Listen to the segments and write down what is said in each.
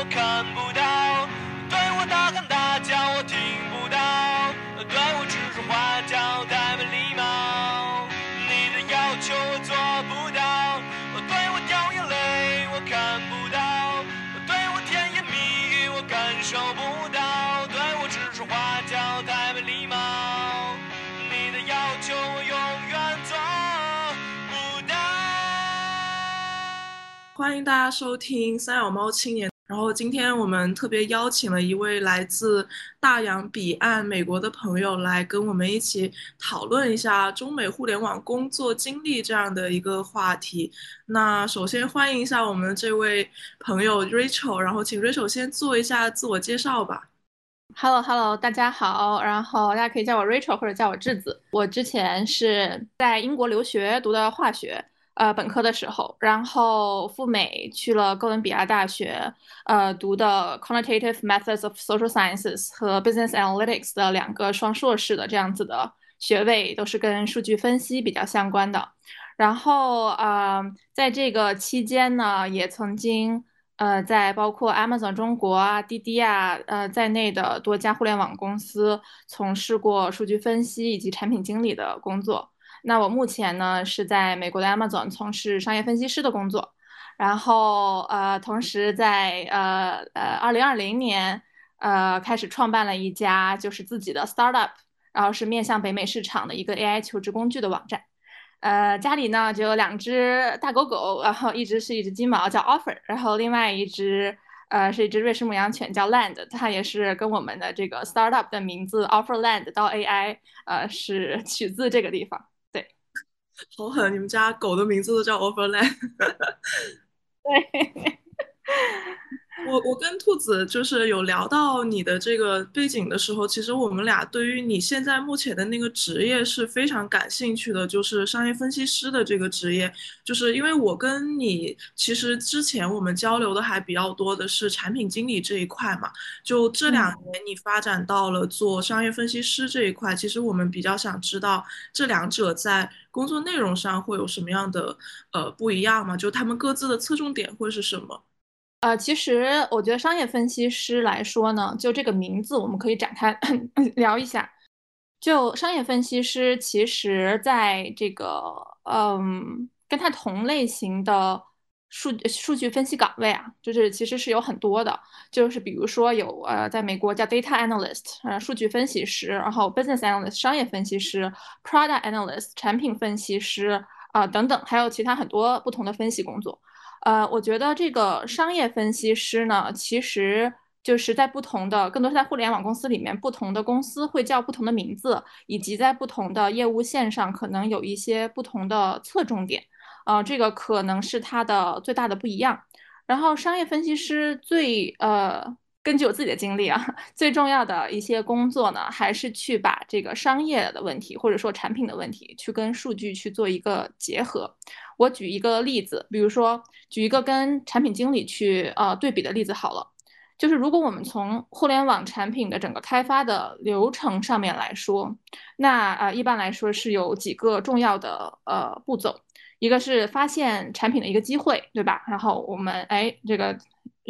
我看不到，对我大喊大叫我听不到，对我指手画脚太没礼貌。你的要求我做不到，对我掉眼泪我看不到，对我甜言蜜语我感受不到，对我指手画脚太没礼貌。你的要求我永远做不到。欢迎大家收听三脚猫青年。然后今天我们特别邀请了一位来自大洋彼岸美国的朋友来跟我们一起讨论一下中美互联网工作经历这样的一个话题。那首先欢迎一下我们这位朋友 Rachel，然后请 Rachel 先做一下自我介绍吧。Hello Hello，大家好，然后大家可以叫我 Rachel 或者叫我智子。我之前是在英国留学读的化学，呃，本科的时候，然后赴美去了哥伦比亚大学，呃，读的 Quantitative Methods of Social Sciences 和 Business Analytics 的两个双硕士的这样子的学位，都是跟数据分析比较相关的。然后，呃，在这个期间呢，也曾经。呃，在包括 Amazon 中国啊、滴滴啊，呃在内的多家互联网公司从事过数据分析以及产品经理的工作。那我目前呢是在美国的 Amazon 从事商业分析师的工作，然后呃，同时在呃呃二零二零年呃开始创办了一家就是自己的 startup，然后是面向北美市场的一个 AI 求职工具的网站。呃，家里呢就有两只大狗狗，然后一只是一只金毛叫 Offer，然后另外一只呃是一只瑞士牧羊犬叫 Land，它也是跟我们的这个 startup 的名字 Offerland 到 AI 呃是取自这个地方。好狠，你们家狗的名字都叫 Overland，。对。我我跟兔子就是有聊到你的这个背景的时候，其实我们俩对于你现在目前的那个职业是非常感兴趣的，就是商业分析师的这个职业。就是因为我跟你其实之前我们交流的还比较多的是产品经理这一块嘛，就这两年你发展到了做商业分析师这一块，其实我们比较想知道这两者在工作内容上会有什么样的呃不一样嘛？就他们各自的侧重点会是什么？呃，其实我觉得商业分析师来说呢，就这个名字我们可以展开 聊一下。就商业分析师，其实在这个嗯，跟他同类型的数数据分析岗位啊，就是其实是有很多的。就是比如说有呃，在美国叫 data analyst，呃，数据分析师，然后 business analyst，商业分析师，product analyst，产品分析师啊、等等，还有其他很多不同的分析工作。呃，我觉得这个商业分析师呢，其实就是在不同的，更多是在互联网公司里面，不同的公司会叫不同的名字，以及在不同的业务线上可能有一些不同的侧重点，呃，这个可能是它的最大的不一样。然后，商业分析师最呃，根据我自己的经历啊，最重要的一些工作呢，还是去把这个商业的问题或者说产品的问题，去跟数据去做一个结合。我举一个例子，比如说举一个跟产品经理去呃对比的例子好了，就是如果我们从互联网产品的整个开发的流程上面来说，那呃一般来说是有几个重要的呃步骤，一个是发现产品的一个机会，对吧？然后我们哎这个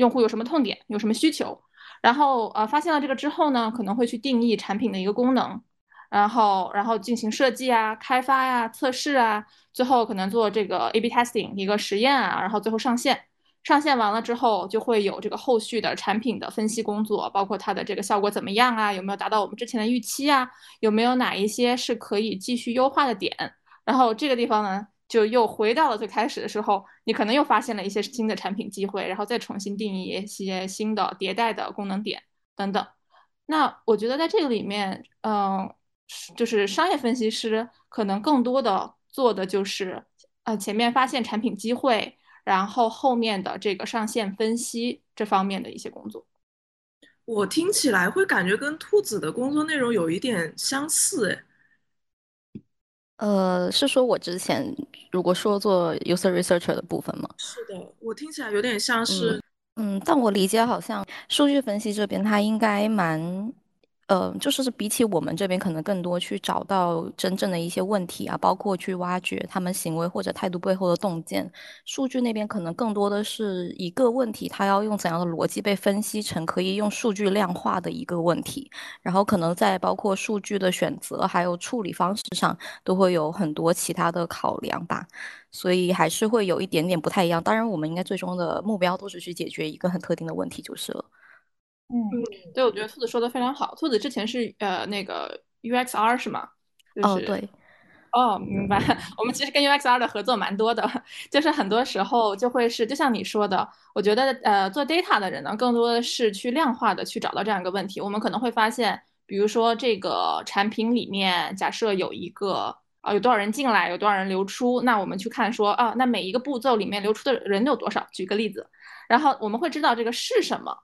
用户有什么痛点，有什么需求，然后呃发现了这个之后呢，可能会去定义产品的一个功能。然后，然后进行设计啊、开发呀、测试啊，最后可能做这个 A/B testing 一个实验啊，然后最后上线。上线完了之后，就会有这个后续的产品的分析工作，包括它的这个效果怎么样啊，有没有达到我们之前的预期啊，有没有哪一些是可以继续优化的点。然后这个地方呢，就又回到了最开始的时候，你可能又发现了一些新的产品机会，然后再重新定义一些新的迭代的功能点等等。那我觉得在这个里面，嗯。就是商业分析师可能更多的做的就是，呃，前面发现产品机会，然后后面的这个上线分析这方面的一些工作。我听起来会感觉跟兔子的工作内容有一点相似，哎。呃，是说我之前如果说做 user researcher 的部分吗？是的，我听起来有点像是，嗯，嗯，但我理解好像数据分析这边它应该蛮。呃，就是比起我们这边，可能更多去找到真正的一些问题啊，包括去挖掘他们行为或者态度背后的洞见。数据那边可能更多的是一个问题，它要用怎样的逻辑被分析成可以用数据量化的一个问题，然后可能在包括数据的选择还有处理方式上，都会有很多其他的考量吧。所以还是会有一点点不太一样。当然，我们应该最终的目标都是去解决一个很特定的问题就是了。嗯，对，我觉得兔子说的非常好。兔子之前是呃那个 UXR 是吗？哦，对。哦，明白。我们其实跟 UXR 的合作蛮多的，就是很多时候就会是，就像你说的，我觉得呃做 data 的人呢，更多的是去量化的去找到这样一个问题。我们可能会发现，比如说这个产品里面，假设有一个啊有多少人进来，有多少人流出，那我们去看说啊，那每一个步骤里面流出的人有多少？举个例子，然后我们会知道这个是什么。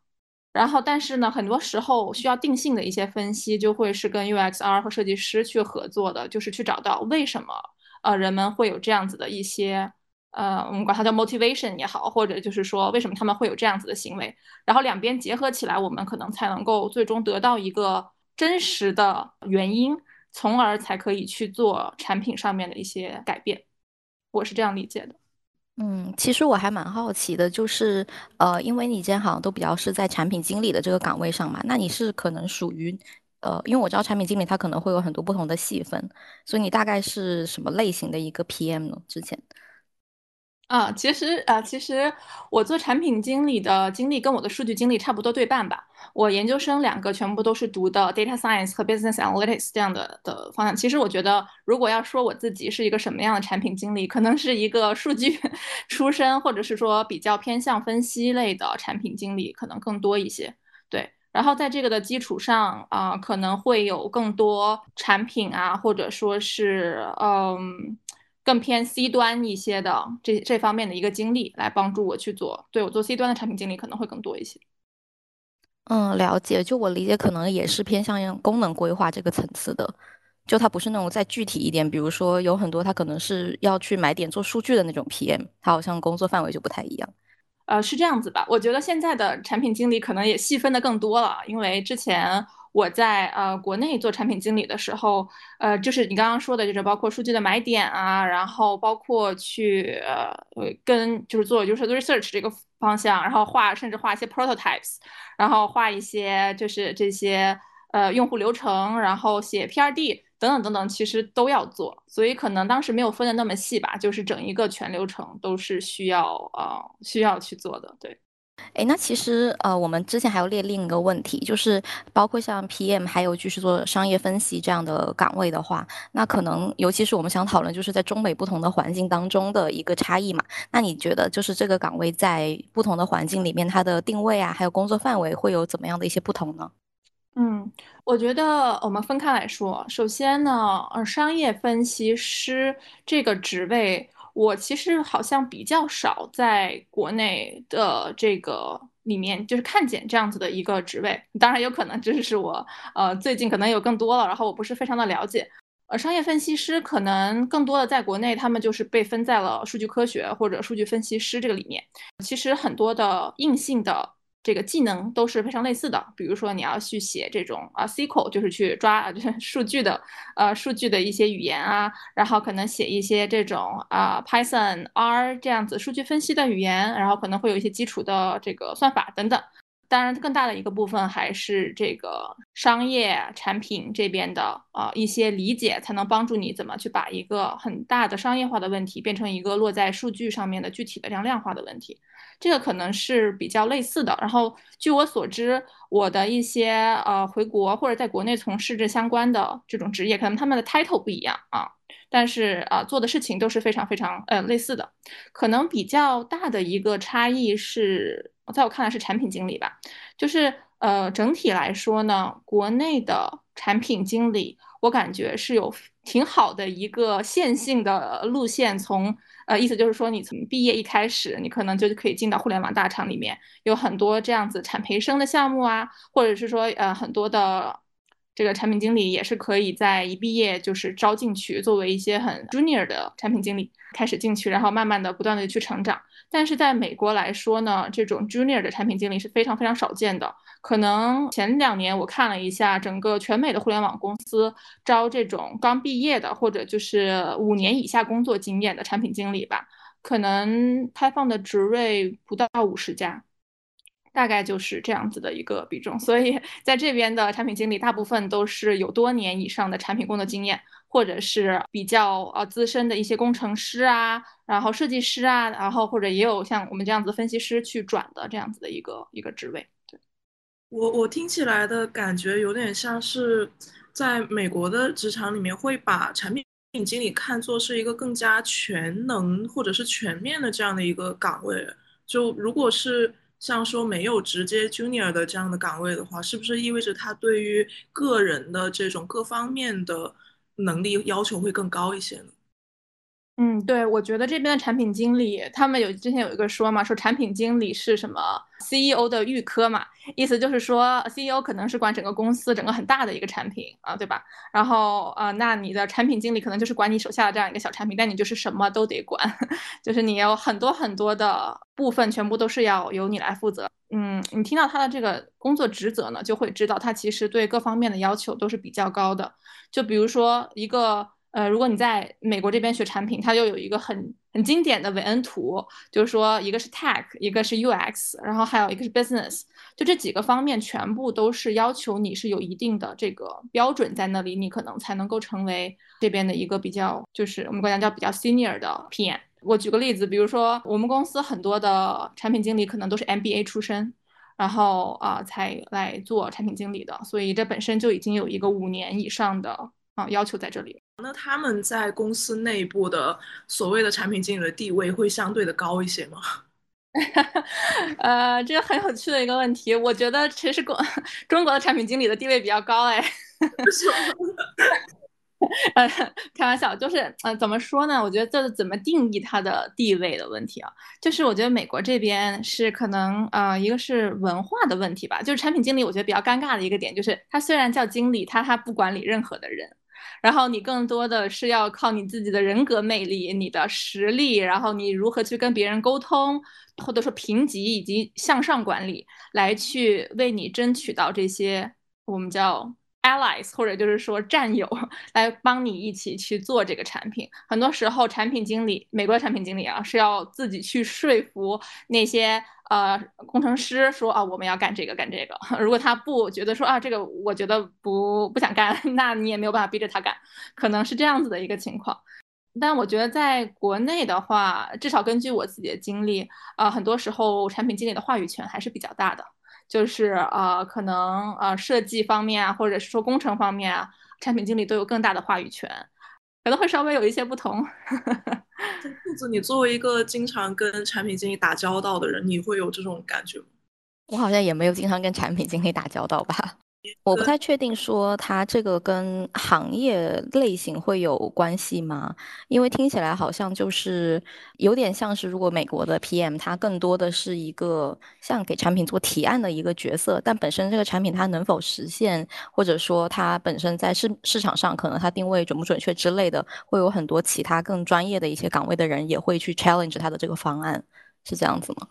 然后，但是呢，很多时候需要定性的一些分析，就会是跟 UXR 和设计师去合作的，就是去找到为什么呃人们会有这样子的一些呃，我们管它叫 motivation 也好，或者就是说为什么他们会有这样子的行为，然后两边结合起来，我们可能才能够最终得到一个真实的原因，从而才可以去做产品上面的一些改变。我是这样理解的。嗯，其实我还蛮好奇的，就是呃，因为你今天好像都比较是在产品经理的这个岗位上嘛，那你是可能属于呃，因为我知道产品经理他可能会有很多不同的细分，所以你大概是什么类型的一个 PM 呢？之前？啊，其实啊，其实我做产品经理的经历跟我的数据经历差不多对半吧。我研究生两个全部都是读的 data science 和 business analytics 这样的的方向。其实我觉得，如果要说我自己是一个什么样的产品经理，可能是一个数据 出身，或者是说比较偏向分析类的产品经理，可能更多一些。对，然后在这个的基础上啊，可能会有更多产品啊，或者说是嗯。更偏 C 端一些的这这方面的一个经历，来帮助我去做。对我做 C 端的产品经理可能会更多一些。嗯，了解。就我理解，可能也是偏向功能规划这个层次的。就它不是那种再具体一点，比如说有很多他可能是要去买点做数据的那种 PM，它好像工作范围就不太一样。呃，是这样子吧？我觉得现在的产品经理可能也细分的更多了，因为之前。我在呃国内做产品经理的时候，呃，就是你刚刚说的，就是包括数据的买点啊，然后包括去呃跟就是做就是 research 这个方向，然后画甚至画一些 prototypes，然后画一些就是这些呃用户流程，然后写 PRD 等等等等，其实都要做，所以可能当时没有分的那么细吧，就是整一个全流程都是需要呃需要去做的，对。哎，那其实呃，我们之前还有列另一个问题，就是包括像 PM，还有就是做商业分析这样的岗位的话，那可能尤其是我们想讨论，就是在中美不同的环境当中的一个差异嘛。那你觉得就是这个岗位在不同的环境里面，它的定位啊，还有工作范围会有怎么样的一些不同呢？嗯，我觉得我们分开来说，首先呢，呃，商业分析师这个职位。我其实好像比较少在国内的这个里面，就是看见这样子的一个职位。当然有可能这是我呃最近可能有更多了，然后我不是非常的了解。呃，商业分析师可能更多的在国内，他们就是被分在了数据科学或者数据分析师这个里面。其实很多的硬性的。这个技能都是非常类似的，比如说你要去写这种啊 SQL，就是去抓数据的呃数据的一些语言啊，然后可能写一些这种啊 Python、R 这样子数据分析的语言，然后可能会有一些基础的这个算法等等。当然，更大的一个部分还是这个商业产品这边的啊一些理解，才能帮助你怎么去把一个很大的商业化的问题变成一个落在数据上面的具体的量量化的问题。这个可能是比较类似的。然后，据我所知，我的一些呃回国或者在国内从事这相关的这种职业，可能他们的 title 不一样啊，但是啊做的事情都是非常非常呃类似的。可能比较大的一个差异是。在我看来是产品经理吧，就是呃整体来说呢，国内的产品经理我感觉是有挺好的一个线性的路线，从呃意思就是说你从毕业一开始，你可能就可以进到互联网大厂里面，有很多这样子产培生的项目啊，或者是说呃很多的这个产品经理也是可以在一毕业就是招进去，作为一些很 junior 的产品经理。开始进去，然后慢慢的不断的去成长。但是在美国来说呢，这种 junior 的产品经理是非常非常少见的。可能前两年我看了一下，整个全美的互联网公司招这种刚毕业的或者就是五年以下工作经验的产品经理吧，可能开放的职位不到五十家。大概就是这样子的一个比重，所以在这边的产品经理大部分都是有多年以上的产品工作经验，或者是比较呃资深的一些工程师啊，然后设计师啊，然后或者也有像我们这样子分析师去转的这样子的一个一个职位。对我我听起来的感觉有点像是在美国的职场里面会把产品经理看作是一个更加全能或者是全面的这样的一个岗位，就如果是。像说没有直接 junior 的这样的岗位的话，是不是意味着他对于个人的这种各方面的能力要求会更高一些呢？嗯，对，我觉得这边的产品经理，他们有之前有一个说嘛，说产品经理是什么 CEO 的预科嘛，意思就是说 CEO 可能是管整个公司整个很大的一个产品啊，对吧？然后呃，那你的产品经理可能就是管你手下的这样一个小产品，但你就是什么都得管，就是你有很多很多的部分全部都是要由你来负责。嗯，你听到他的这个工作职责呢，就会知道他其实对各方面的要求都是比较高的。就比如说一个。呃，如果你在美国这边学产品，它就有一个很很经典的韦恩图，就是说一个是 tech，一个是 UX，然后还有一个是 business，就这几个方面全部都是要求你是有一定的这个标准在那里，你可能才能够成为这边的一个比较，就是我们国家叫比较 senior 的 PM。我举个例子，比如说我们公司很多的产品经理可能都是 MBA 出身，然后啊才来做产品经理的，所以这本身就已经有一个五年以上的啊要求在这里。那他们在公司内部的所谓的产品经理的地位会相对的高一些吗？呃，这个很有趣的一个问题。我觉得其实国中国的产品经理的地位比较高哎。呃，开玩笑，就是呃，怎么说呢？我觉得这是怎么定义他的地位的问题啊。就是我觉得美国这边是可能呃，一个是文化的问题吧。就是产品经理，我觉得比较尴尬的一个点就是，他虽然叫经理，他他不管理任何的人。然后你更多的是要靠你自己的人格魅力、你的实力，然后你如何去跟别人沟通，或者说评级以及向上管理，来去为你争取到这些我们叫 allies，或者就是说战友，来帮你一起去做这个产品。很多时候，产品经理，美国的产品经理啊，是要自己去说服那些。呃，工程师说啊，我们要干这个干这个。如果他不觉得说啊，这个我觉得不不想干，那你也没有办法逼着他干，可能是这样子的一个情况。但我觉得在国内的话，至少根据我自己的经历，呃，很多时候产品经理的话语权还是比较大的，就是呃，可能呃设计方面啊，或者是说工程方面啊，产品经理都有更大的话语权。可能会稍微有一些不同。兔子，你作为一个经常跟产品经理打交道的人，你会有这种感觉吗？我好像也没有经常跟产品经理打交道吧。我不太确定说它这个跟行业类型会有关系吗？因为听起来好像就是有点像是，如果美国的 PM 它更多的是一个像给产品做提案的一个角色，但本身这个产品它能否实现，或者说它本身在市市场上可能它定位准不准确之类的，会有很多其他更专业的一些岗位的人也会去 challenge 它的这个方案，是这样子吗？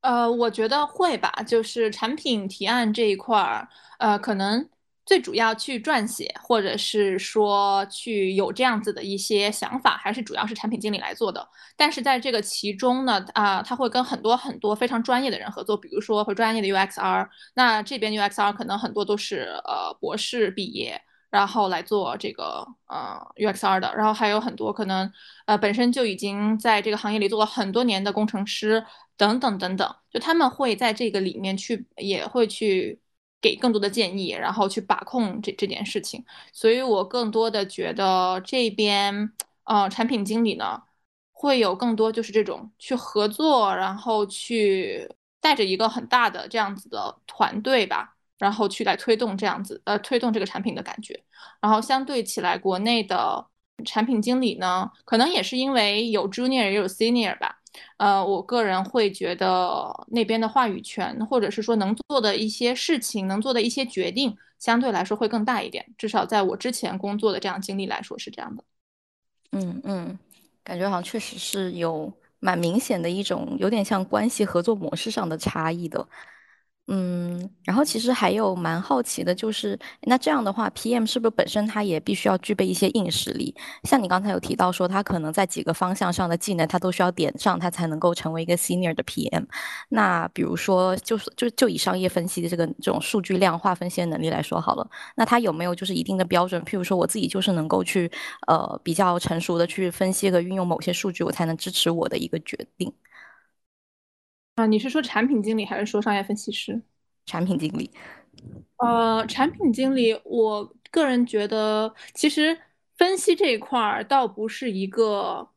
呃，我觉得会吧，就是产品提案这一块儿，呃，可能最主要去撰写，或者是说去有这样子的一些想法，还是主要是产品经理来做的。但是在这个其中呢，啊，他会跟很多很多非常专业的人合作，比如说和专业的 UXR，那这边 UXR 可能很多都是呃博士毕业。然后来做这个呃 UXR 的，然后还有很多可能呃本身就已经在这个行业里做了很多年的工程师等等等等，就他们会在这个里面去也会去给更多的建议，然后去把控这这件事情。所以我更多的觉得这边呃产品经理呢会有更多就是这种去合作，然后去带着一个很大的这样子的团队吧。然后去来推动这样子，呃，推动这个产品的感觉。然后相对起来，国内的产品经理呢，可能也是因为有 junior 也有 senior 吧。呃，我个人会觉得那边的话语权，或者是说能做的一些事情，能做的一些决定，相对来说会更大一点。至少在我之前工作的这样经历来说是这样的。嗯嗯。感觉好像确实是有蛮明显的一种有点像关系合作模式上的差异的。嗯，然后其实还有蛮好奇的，就是那这样的话，PM 是不是本身他也必须要具备一些硬实力？像你刚才有提到说，他可能在几个方向上的技能，他都需要点上，他才能够成为一个 senior 的 PM。那比如说，就是就就以商业分析的这个这种数据量化分析的能力来说好了，那他有没有就是一定的标准？譬如说，我自己就是能够去呃比较成熟的去分析和运用某些数据，我才能支持我的一个决定。啊，你是说产品经理还是说商业分析师？产品经理，呃，产品经理，我个人觉得，其实分析这一块儿倒不是一个，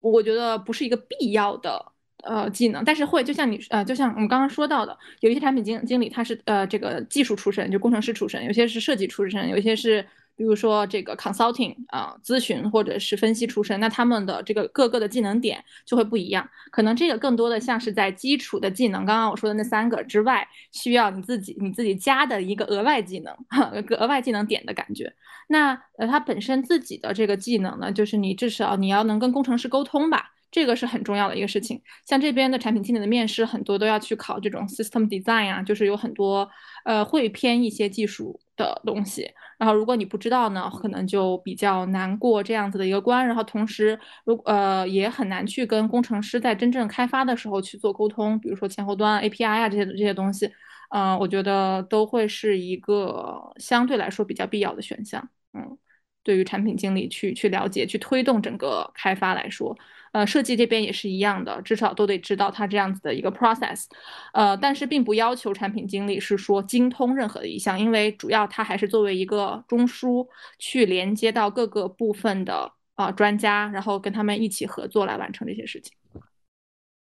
我觉得不是一个必要的呃技能，但是会就像你呃，就像我们刚刚说到的，有一些产品经经理他是呃这个技术出身，就工程师出身，有些是设计出身，有些是。比如说这个 consulting 啊，咨询或者是分析出身，那他们的这个各个的技能点就会不一样。可能这个更多的像是在基础的技能，刚刚我说的那三个之外，需要你自己你自己加的一个额外技能，额外技能点的感觉。那呃，他本身自己的这个技能呢，就是你至少你要能跟工程师沟通吧。这个是很重要的一个事情，像这边的产品经理的面试，很多都要去考这种 system design 啊，就是有很多呃会偏一些技术的东西。然后如果你不知道呢，可能就比较难过这样子的一个关。然后同时，如呃也很难去跟工程师在真正开发的时候去做沟通，比如说前后端 API 啊这些这些东西，嗯，我觉得都会是一个相对来说比较必要的选项。嗯，对于产品经理去去了解、去推动整个开发来说。呃，设计这边也是一样的，至少都得知道它这样子的一个 process，呃，但是并不要求产品经理是说精通任何的一项，因为主要它还是作为一个中枢去连接到各个部分的啊专家，然后跟他们一起合作来完成这些事情。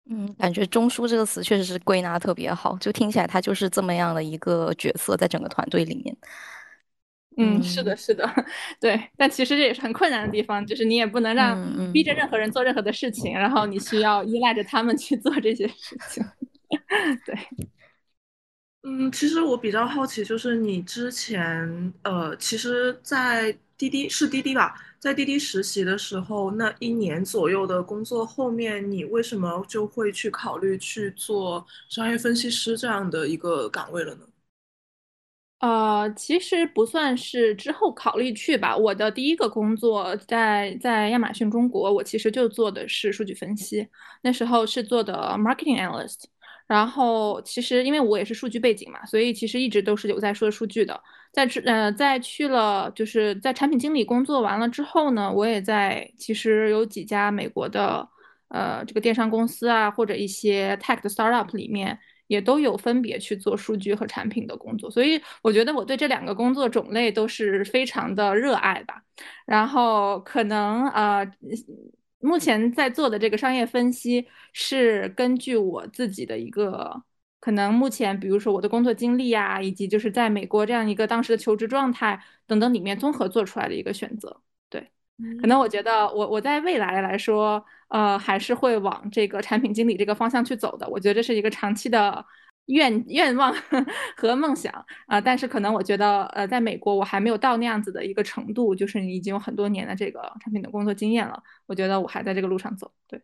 嗯，感觉中枢这个词确实是归纳特别好，就听起来他就是这么样的一个角色，在整个团队里面。嗯，是的，是的，对，但其实这也是很困难的地方，就是你也不能让逼着任何人做任何的事情，然后你需要依赖着他们去做这些事情。对，嗯，其实我比较好奇，就是你之前，呃，其实，在滴滴是滴滴吧，在滴滴实习的时候，那一年左右的工作后面，你为什么就会去考虑去做商业分析师这样的一个岗位了呢？呃，其实不算是之后考虑去吧。我的第一个工作在在亚马逊中国，我其实就做的是数据分析，那时候是做的 marketing analyst。然后其实因为我也是数据背景嘛，所以其实一直都是有在说数据的。在之呃在去了就是在产品经理工作完了之后呢，我也在其实有几家美国的呃这个电商公司啊，或者一些 tech 的 startup 里面。也都有分别去做数据和产品的工作，所以我觉得我对这两个工作种类都是非常的热爱吧。然后可能呃，目前在做的这个商业分析是根据我自己的一个可能目前，比如说我的工作经历啊，以及就是在美国这样一个当时的求职状态等等里面综合做出来的一个选择。对，可能我觉得我我在未来来说。呃，还是会往这个产品经理这个方向去走的。我觉得这是一个长期的愿愿望 和梦想啊。但是可能我觉得，呃，在美国我还没有到那样子的一个程度，就是你已经有很多年的这个产品的工作经验了。我觉得我还在这个路上走。对。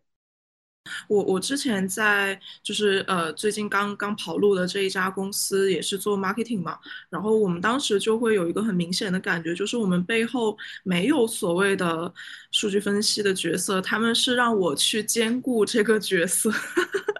我我之前在就是呃最近刚刚跑路的这一家公司也是做 marketing 嘛，然后我们当时就会有一个很明显的感觉，就是我们背后没有所谓的数据分析的角色，他们是让我去兼顾这个角色，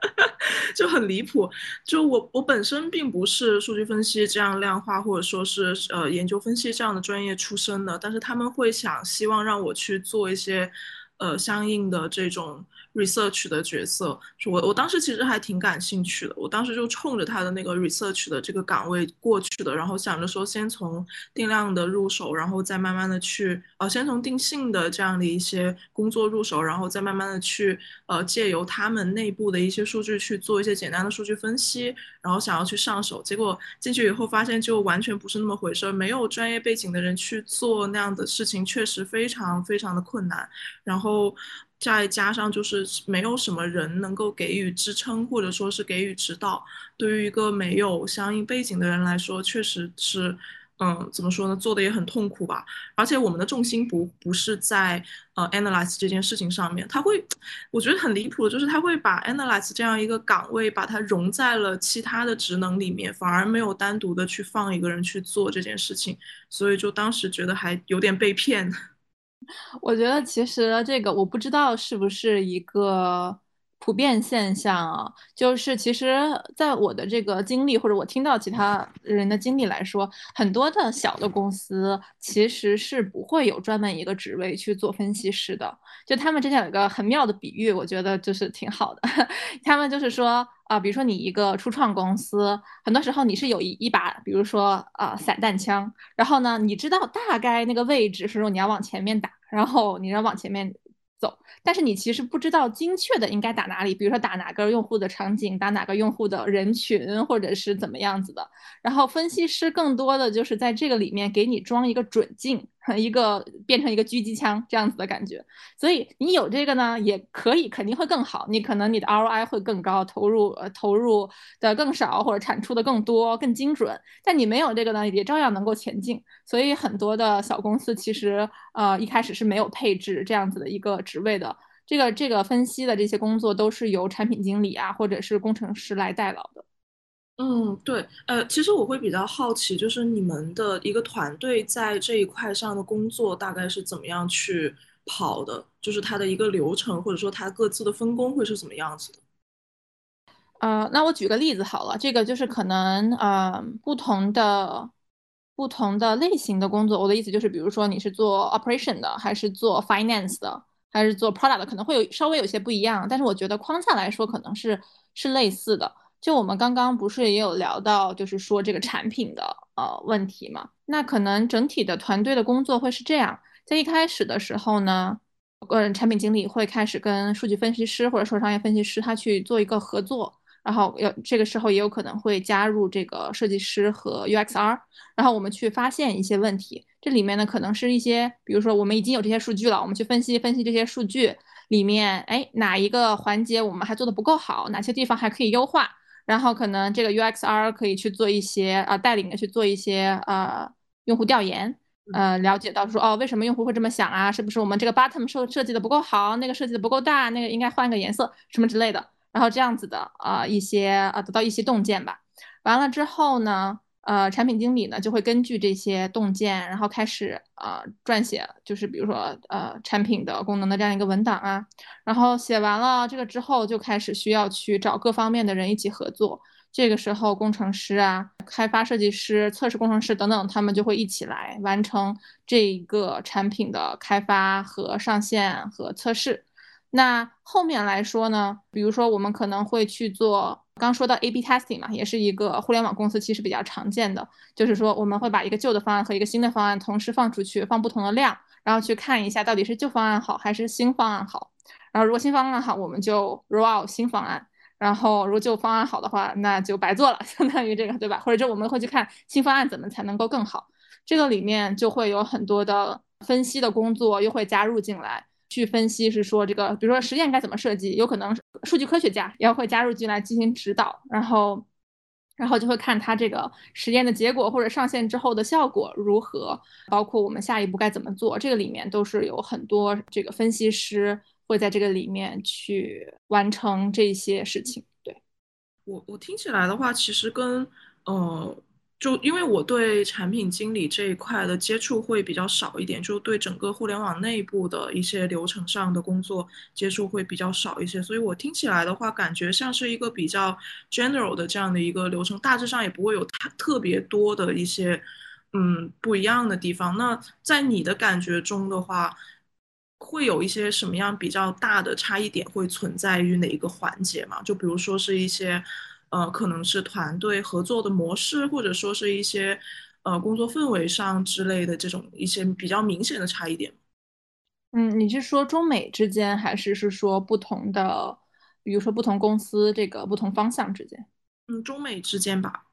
就很离谱。就我我本身并不是数据分析这样量化或者说是呃研究分析这样的专业出身的，但是他们会想希望让我去做一些呃相应的这种。Research 的角色，我我当时其实还挺感兴趣的，我当时就冲着他的那个 research 的这个岗位过去的，然后想着说先从定量的入手，然后再慢慢的去，呃，先从定性的这样的一些工作入手，然后再慢慢的去，呃，借由他们内部的一些数据去做一些简单的数据分析，然后想要去上手，结果进去以后发现就完全不是那么回事儿，没有专业背景的人去做那样的事情，确实非常非常的困难，然后。再加上就是没有什么人能够给予支撑，或者说是给予指导。对于一个没有相应背景的人来说，确实是，嗯，怎么说呢？做的也很痛苦吧。而且我们的重心不不是在呃 analyze 这件事情上面，他会，我觉得很离谱的就是他会把 analyze 这样一个岗位把它融在了其他的职能里面，反而没有单独的去放一个人去做这件事情，所以就当时觉得还有点被骗。我觉得其实这个我不知道是不是一个。普遍现象啊，就是其实在我的这个经历或者我听到其他人的经历来说，很多的小的公司其实是不会有专门一个职位去做分析师的。就他们之前有一个很妙的比喻，我觉得就是挺好的。他们就是说啊，比如说你一个初创公司，很多时候你是有一一把，比如说啊散弹枪，然后呢，你知道大概那个位置是说你要往前面打，然后你要往前面。走，但是你其实不知道精确的应该打哪里，比如说打哪个用户的场景，打哪个用户的人群，或者是怎么样子的。然后分析师更多的就是在这个里面给你装一个准镜。一个变成一个狙击枪这样子的感觉，所以你有这个呢，也可以肯定会更好，你可能你的 ROI 会更高，投入呃投入的更少或者产出的更多更精准，但你没有这个呢，也照样能够前进。所以很多的小公司其实呃一开始是没有配置这样子的一个职位的，这个这个分析的这些工作都是由产品经理啊或者是工程师来代劳的。嗯，对，呃，其实我会比较好奇，就是你们的一个团队在这一块上的工作大概是怎么样去跑的，就是它的一个流程，或者说它各自的分工会是怎么样子的？呃，那我举个例子好了，这个就是可能呃不同的不同的类型的工作，我的意思就是，比如说你是做 operation 的，还是做 finance 的，还是做 product 的，可能会有稍微有些不一样，但是我觉得框架来说可能是是类似的。就我们刚刚不是也有聊到，就是说这个产品的呃问题嘛？那可能整体的团队的工作会是这样，在一开始的时候呢，呃，产品经理会开始跟数据分析师或者说商业分析师他去做一个合作，然后有这个时候也有可能会加入这个设计师和 UXR，然后我们去发现一些问题。这里面呢可能是一些，比如说我们已经有这些数据了，我们去分析分析这些数据里面，哎，哪一个环节我们还做的不够好，哪些地方还可以优化。然后可能这个 UXR 可以去做一些啊，带领的去做一些呃用户调研，呃了解到说哦为什么用户会这么想啊？是不是我们这个 bottom 设设计的不够好，那个设计的不够大，那个应该换个颜色什么之类的。然后这样子的啊一些啊得到一些洞见吧。完了之后呢？呃，产品经理呢就会根据这些洞见，然后开始呃撰写，就是比如说呃产品的功能的这样一个文档啊，然后写完了这个之后，就开始需要去找各方面的人一起合作。这个时候，工程师啊、开发设计师、测试工程师等等，他们就会一起来完成这一个产品的开发和上线和测试。那后面来说呢，比如说我们可能会去做，刚说到 A/B testing 嘛，也是一个互联网公司其实比较常见的，就是说我们会把一个旧的方案和一个新的方案同时放出去，放不同的量，然后去看一下到底是旧方案好还是新方案好。然后如果新方案好，我们就 roll out 新方案；然后如果旧方案好的话，那就白做了，相当于这个对吧？或者就我们会去看新方案怎么才能够更好，这个里面就会有很多的分析的工作又会加入进来。去分析是说这个，比如说实验该怎么设计，有可能数据科学家也会加入进来进行指导，然后，然后就会看他这个实验的结果或者上线之后的效果如何，包括我们下一步该怎么做，这个里面都是有很多这个分析师会在这个里面去完成这些事情。对我，我听起来的话，其实跟呃。就因为我对产品经理这一块的接触会比较少一点，就对整个互联网内部的一些流程上的工作接触会比较少一些，所以我听起来的话，感觉像是一个比较 general 的这样的一个流程，大致上也不会有特特别多的一些嗯不一样的地方。那在你的感觉中的话，会有一些什么样比较大的差异点会存在于哪一个环节吗？就比如说是一些。呃，可能是团队合作的模式，或者说是一些呃工作氛围上之类的这种一些比较明显的差异点。嗯，你是说中美之间，还是是说不同的，比如说不同公司这个不同方向之间？嗯，中美之间吧。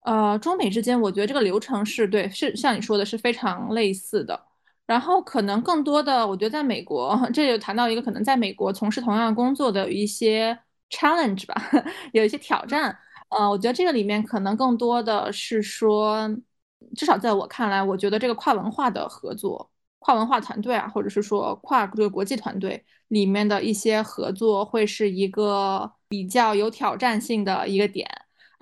呃，中美之间，我觉得这个流程是对，是像你说的是非常类似的。然后可能更多的，我觉得在美国，这就谈到一个可能在美国从事同样工作的一些。Challenge 吧，有一些挑战，呃，我觉得这个里面可能更多的是说，至少在我看来，我觉得这个跨文化的合作、跨文化团队啊，或者是说跨这个国际团队里面的一些合作，会是一个比较有挑战性的一个点。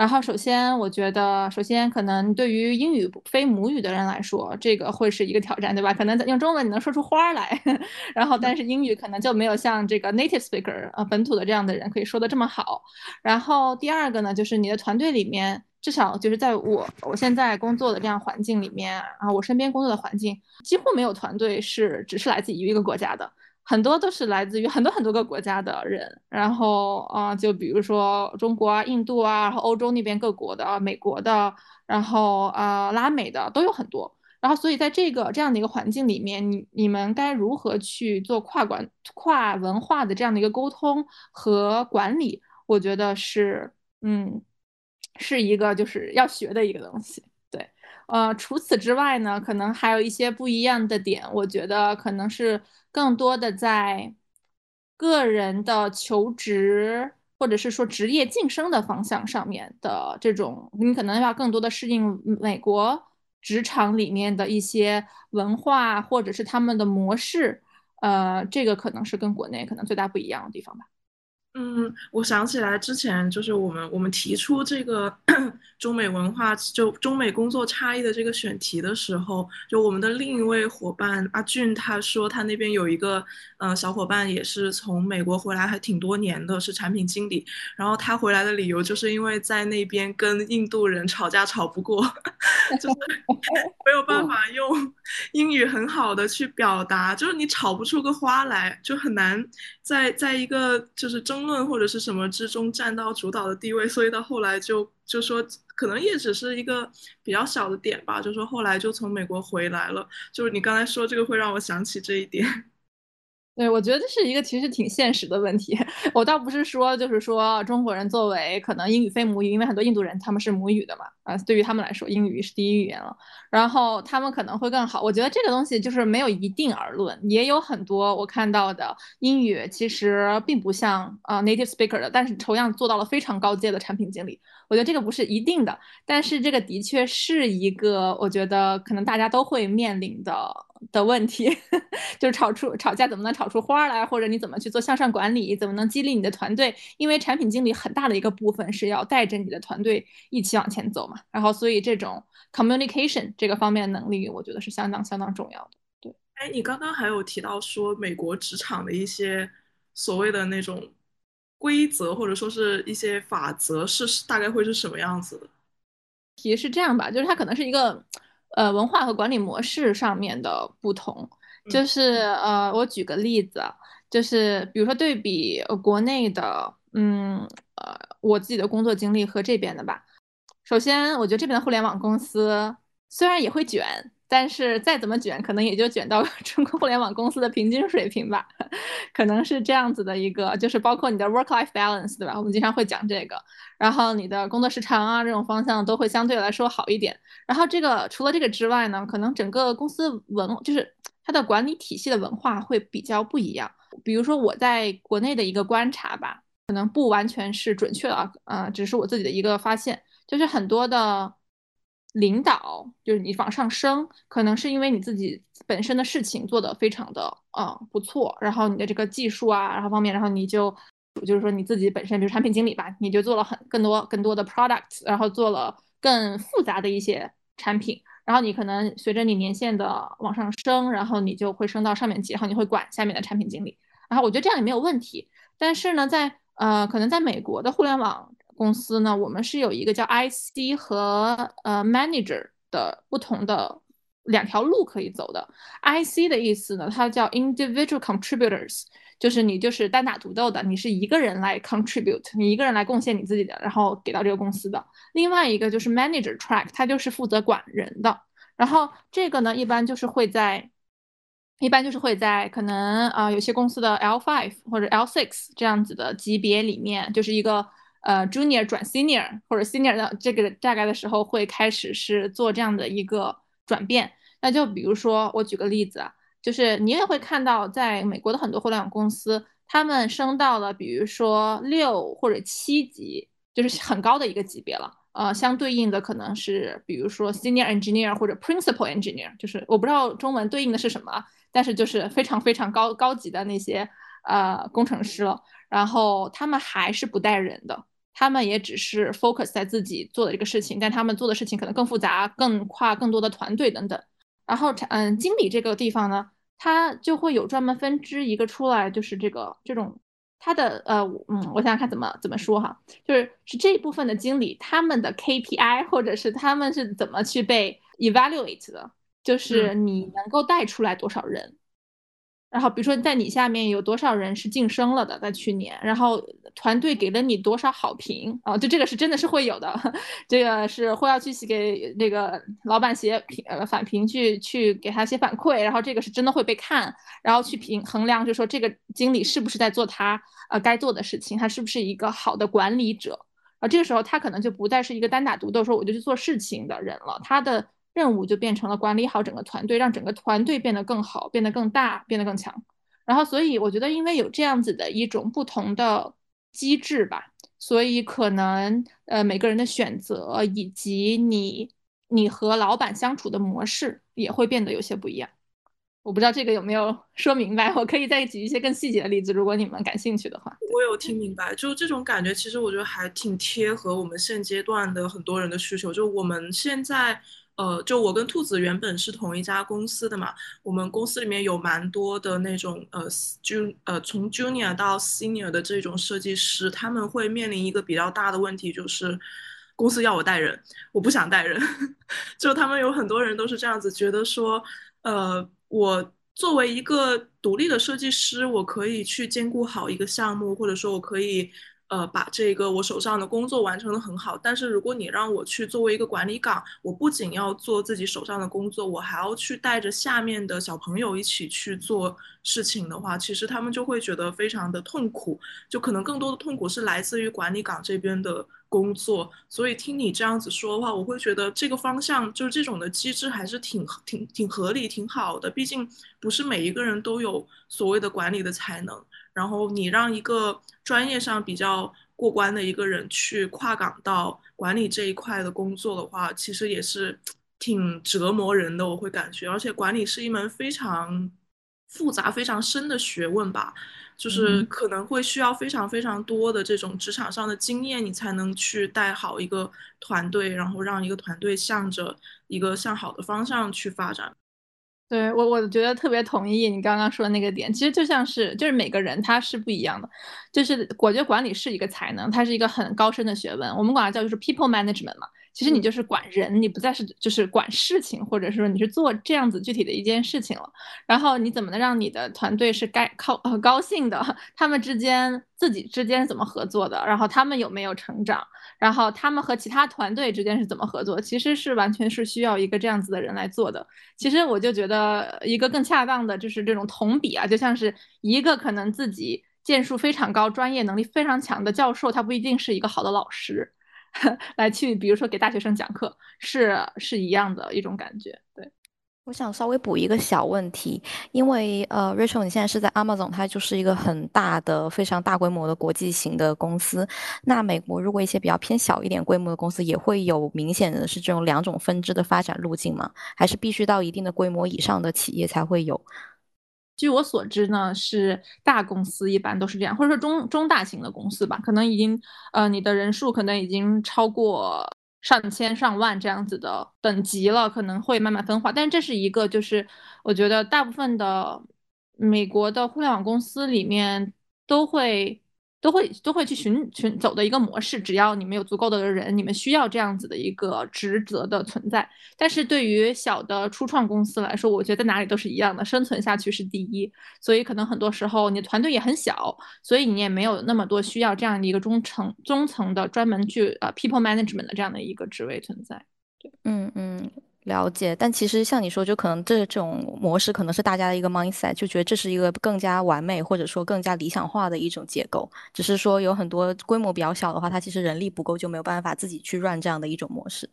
然后，首先，我觉得，首先，可能对于英语非母语的人来说，这个会是一个挑战，对吧？可能用中文你能说出花来，然后，但是英语可能就没有像这个 native speaker 呃本土的这样的人可以说的这么好。然后，第二个呢，就是你的团队里面，至少就是在我我现在工作的这样环境里面，然后我身边工作的环境，几乎没有团队是只是来自于一个国家的。很多都是来自于很多很多个国家的人，然后啊，就比如说中国啊、印度啊，然后欧洲那边各国的、美国的，然后啊拉美的都有很多。然后所以在这个这样的一个环境里面，你你们该如何去做跨管跨文化的这样的一个沟通和管理？我觉得是嗯，是一个就是要学的一个东西。呃，除此之外呢，可能还有一些不一样的点，我觉得可能是。更多的在个人的求职，或者是说职业晋升的方向上面的这种，你可能要更多的适应美国职场里面的一些文化，或者是他们的模式，呃，这个可能是跟国内可能最大不一样的地方吧。嗯，我想起来之前就是我们我们提出这个 中美文化就中美工作差异的这个选题的时候，就我们的另一位伙伴阿俊他说他那边有一个呃小伙伴也是从美国回来还挺多年的，是产品经理，然后他回来的理由就是因为在那边跟印度人吵架吵不过，就是 没有办法用英语很好的去表达，就是你吵不出个花来，就很难在在一个就是中。争论或者是什么之中占到主导的地位，所以到后来就就说可能也只是一个比较小的点吧，就说后来就从美国回来了。就是你刚才说这个会让我想起这一点。对，我觉得这是一个其实挺现实的问题。我倒不是说，就是说中国人作为可能英语非母语，因为很多印度人他们是母语的嘛，啊，对于他们来说英语是第一语言了，然后他们可能会更好。我觉得这个东西就是没有一定而论，也有很多我看到的英语其实并不像啊 native speaker 的，但是同样做到了非常高阶的产品经理。我觉得这个不是一定的，但是这个的确是一个我觉得可能大家都会面临的。的问题 就是吵出吵架怎么能吵出花来，或者你怎么去做向上管理，怎么能激励你的团队？因为产品经理很大的一个部分是要带着你的团队一起往前走嘛。然后，所以这种 communication 这个方面能力，我觉得是相当相当重要的。对，哎，你刚刚还有提到说美国职场的一些所谓的那种规则，或者说是一些法则，是大概会是什么样子的？题是这样吧，就是它可能是一个。呃，文化和管理模式上面的不同，就是呃，我举个例子，就是比如说对比国内的，嗯，呃，我自己的工作经历和这边的吧。首先，我觉得这边的互联网公司虽然也会卷。但是再怎么卷，可能也就卷到 中国互联网公司的平均水平吧，可能是这样子的一个，就是包括你的 work-life balance，对吧？我们经常会讲这个，然后你的工作时长啊，这种方向都会相对来说好一点。然后这个除了这个之外呢，可能整个公司文就是它的管理体系的文化会比较不一样。比如说我在国内的一个观察吧，可能不完全是准确的啊，只是我自己的一个发现，就是很多的。领导就是你往上升，可能是因为你自己本身的事情做得非常的嗯不错，然后你的这个技术啊，然后方面，然后你就就是说你自己本身，比如产品经理吧，你就做了很更多更多的 product，然后做了更复杂的一些产品，然后你可能随着你年限的往上升，然后你就会升到上面级，然后你会管下面的产品经理，然后我觉得这样也没有问题，但是呢，在呃可能在美国的互联网。公司呢，我们是有一个叫 IC 和呃 Manager 的不同的两条路可以走的。IC 的意思呢，它叫 Individual Contributors，就是你就是单打独斗的，你是一个人来 contribute，你一个人来贡献你自己的，然后给到这个公司的。另外一个就是 Manager Track，它就是负责管人的。然后这个呢，一般就是会在，一般就是会在可能啊有些公司的 L5 或者 L6 这样子的级别里面，就是一个。呃，junior 转 senior 或者 senior 的这个大概的时候会开始是做这样的一个转变。那就比如说，我举个例子啊，就是你也会看到，在美国的很多互联网公司，他们升到了比如说六或者七级，就是很高的一个级别了。呃，相对应的可能是比如说 senior engineer 或者 principal engineer，就是我不知道中文对应的是什么，但是就是非常非常高高级的那些呃工程师了。然后他们还是不带人的，他们也只是 focus 在自己做的这个事情，但他们做的事情可能更复杂，更跨更多的团队等等。然后嗯，经理这个地方呢，它就会有专门分支一个出来，就是这个这种。他的呃嗯，我想想看怎么怎么说哈，就是是这一部分的经理，他们的 KPI 或者是他们是怎么去被 evaluate 的，就是你能够带出来多少人。然后，比如说在你下面有多少人是晋升了的，在去年，然后团队给了你多少好评啊？就这个是真的是会有的，这个是会要去写给那个老板写评呃反评去去给他写反馈，然后这个是真的会被看，然后去评衡量，就说这个经理是不是在做他呃该做的事情，他是不是一个好的管理者啊？这个时候他可能就不再是一个单打独斗说我就去做事情的人了，他的。任务就变成了管理好整个团队，让整个团队变得更好，变得更大，变得更强。然后，所以我觉得，因为有这样子的一种不同的机制吧，所以可能呃每个人的选择以及你你和老板相处的模式也会变得有些不一样。我不知道这个有没有 说明白，我可以再举一些更细节的例子，如果你们感兴趣的话。我有听明白，就这种感觉，其实我觉得还挺贴合我们现阶段的很多人的需求。就我们现在。呃，就我跟兔子原本是同一家公司的嘛，我们公司里面有蛮多的那种呃，jun 呃从 junior 到 senior 的这种设计师，他们会面临一个比较大的问题，就是公司要我带人，我不想带人，就他们有很多人都是这样子觉得说，呃，我作为一个独立的设计师，我可以去兼顾好一个项目，或者说我可以。呃，把这个我手上的工作完成的很好，但是如果你让我去作为一个管理岗，我不仅要做自己手上的工作，我还要去带着下面的小朋友一起去做事情的话，其实他们就会觉得非常的痛苦，就可能更多的痛苦是来自于管理岗这边的。工作，所以听你这样子说的话，我会觉得这个方向就是这种的机制还是挺挺挺合理、挺好的。毕竟不是每一个人都有所谓的管理的才能，然后你让一个专业上比较过关的一个人去跨岗到管理这一块的工作的话，其实也是挺折磨人的。我会感觉，而且管理是一门非常复杂、非常深的学问吧。就是可能会需要非常非常多的这种职场上的经验，你才能去带好一个团队，然后让一个团队向着一个向好的方向去发展。对我，我觉得特别同意你刚刚说的那个点。其实就像是，就是每个人他是不一样的。就是我觉得管理是一个才能，它是一个很高深的学问。我们管它叫就是 people management 嘛。其实你就是管人，你不再是就是管事情，或者说你是做这样子具体的一件事情了。然后你怎么能让你的团队是该靠呃高兴的？他们之间自己之间怎么合作的？然后他们有没有成长？然后他们和其他团队之间是怎么合作？其实是完全是需要一个这样子的人来做的。其实我就觉得一个更恰当的就是这种同比啊，就像是一个可能自己建树非常高、专业能力非常强的教授，他不一定是一个好的老师。来去，比如说给大学生讲课，是是一样的一种感觉。对，我想稍微补一个小问题，因为呃，Rachel，你现在是在 Amazon，它就是一个很大的、非常大规模的国际型的公司。那美国如果一些比较偏小一点规模的公司，也会有明显的是这种两种分支的发展路径吗？还是必须到一定的规模以上的企业才会有？据我所知呢，是大公司一般都是这样，或者说中中大型的公司吧，可能已经呃你的人数可能已经超过上千上万这样子的等级了，可能会慢慢分化。但这是一个就是我觉得大部分的美国的互联网公司里面都会。都会都会去寻寻走的一个模式，只要你们有足够的人，你们需要这样子的一个职责的存在。但是对于小的初创公司来说，我觉得哪里都是一样的，生存下去是第一。所以可能很多时候你的团队也很小，所以你也没有那么多需要这样的一个中层中层的专门去呃 people management 的这样的一个职位存在。对，嗯嗯。了解，但其实像你说，就可能这种模式可能是大家的一个 mindset，就觉得这是一个更加完美或者说更加理想化的一种结构。只是说有很多规模比较小的话，它其实人力不够，就没有办法自己去 run 这样的一种模式。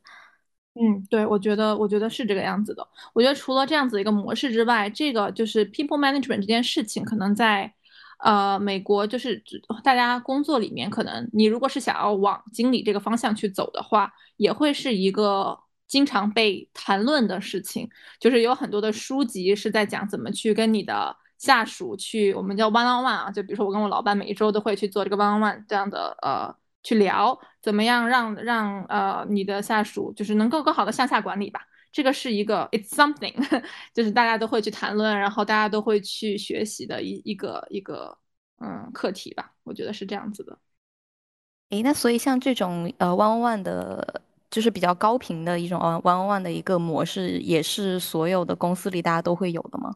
嗯，对，我觉得我觉得是这个样子的。我觉得除了这样子一个模式之外，这个就是 people management 这件事情，可能在呃，美国就是大家工作里面，可能你如果是想要往经理这个方向去走的话，也会是一个经常被谈论的事情。就是有很多的书籍是在讲怎么去跟你的下属去，我们叫 one on one 啊，就比如说我跟我老板每一周都会去做这个 one on one 这样的呃去聊，怎么样让让呃你的下属就是能够更好的向下管理吧。这个是一个 it's something，就是大家都会去谈论，然后大家都会去学习的一一个一个嗯课题吧，我觉得是这样子的。诶，那所以像这种呃 one on one 的，就是比较高频的一种 one on one 的一个模式，也是所有的公司里大家都会有的吗？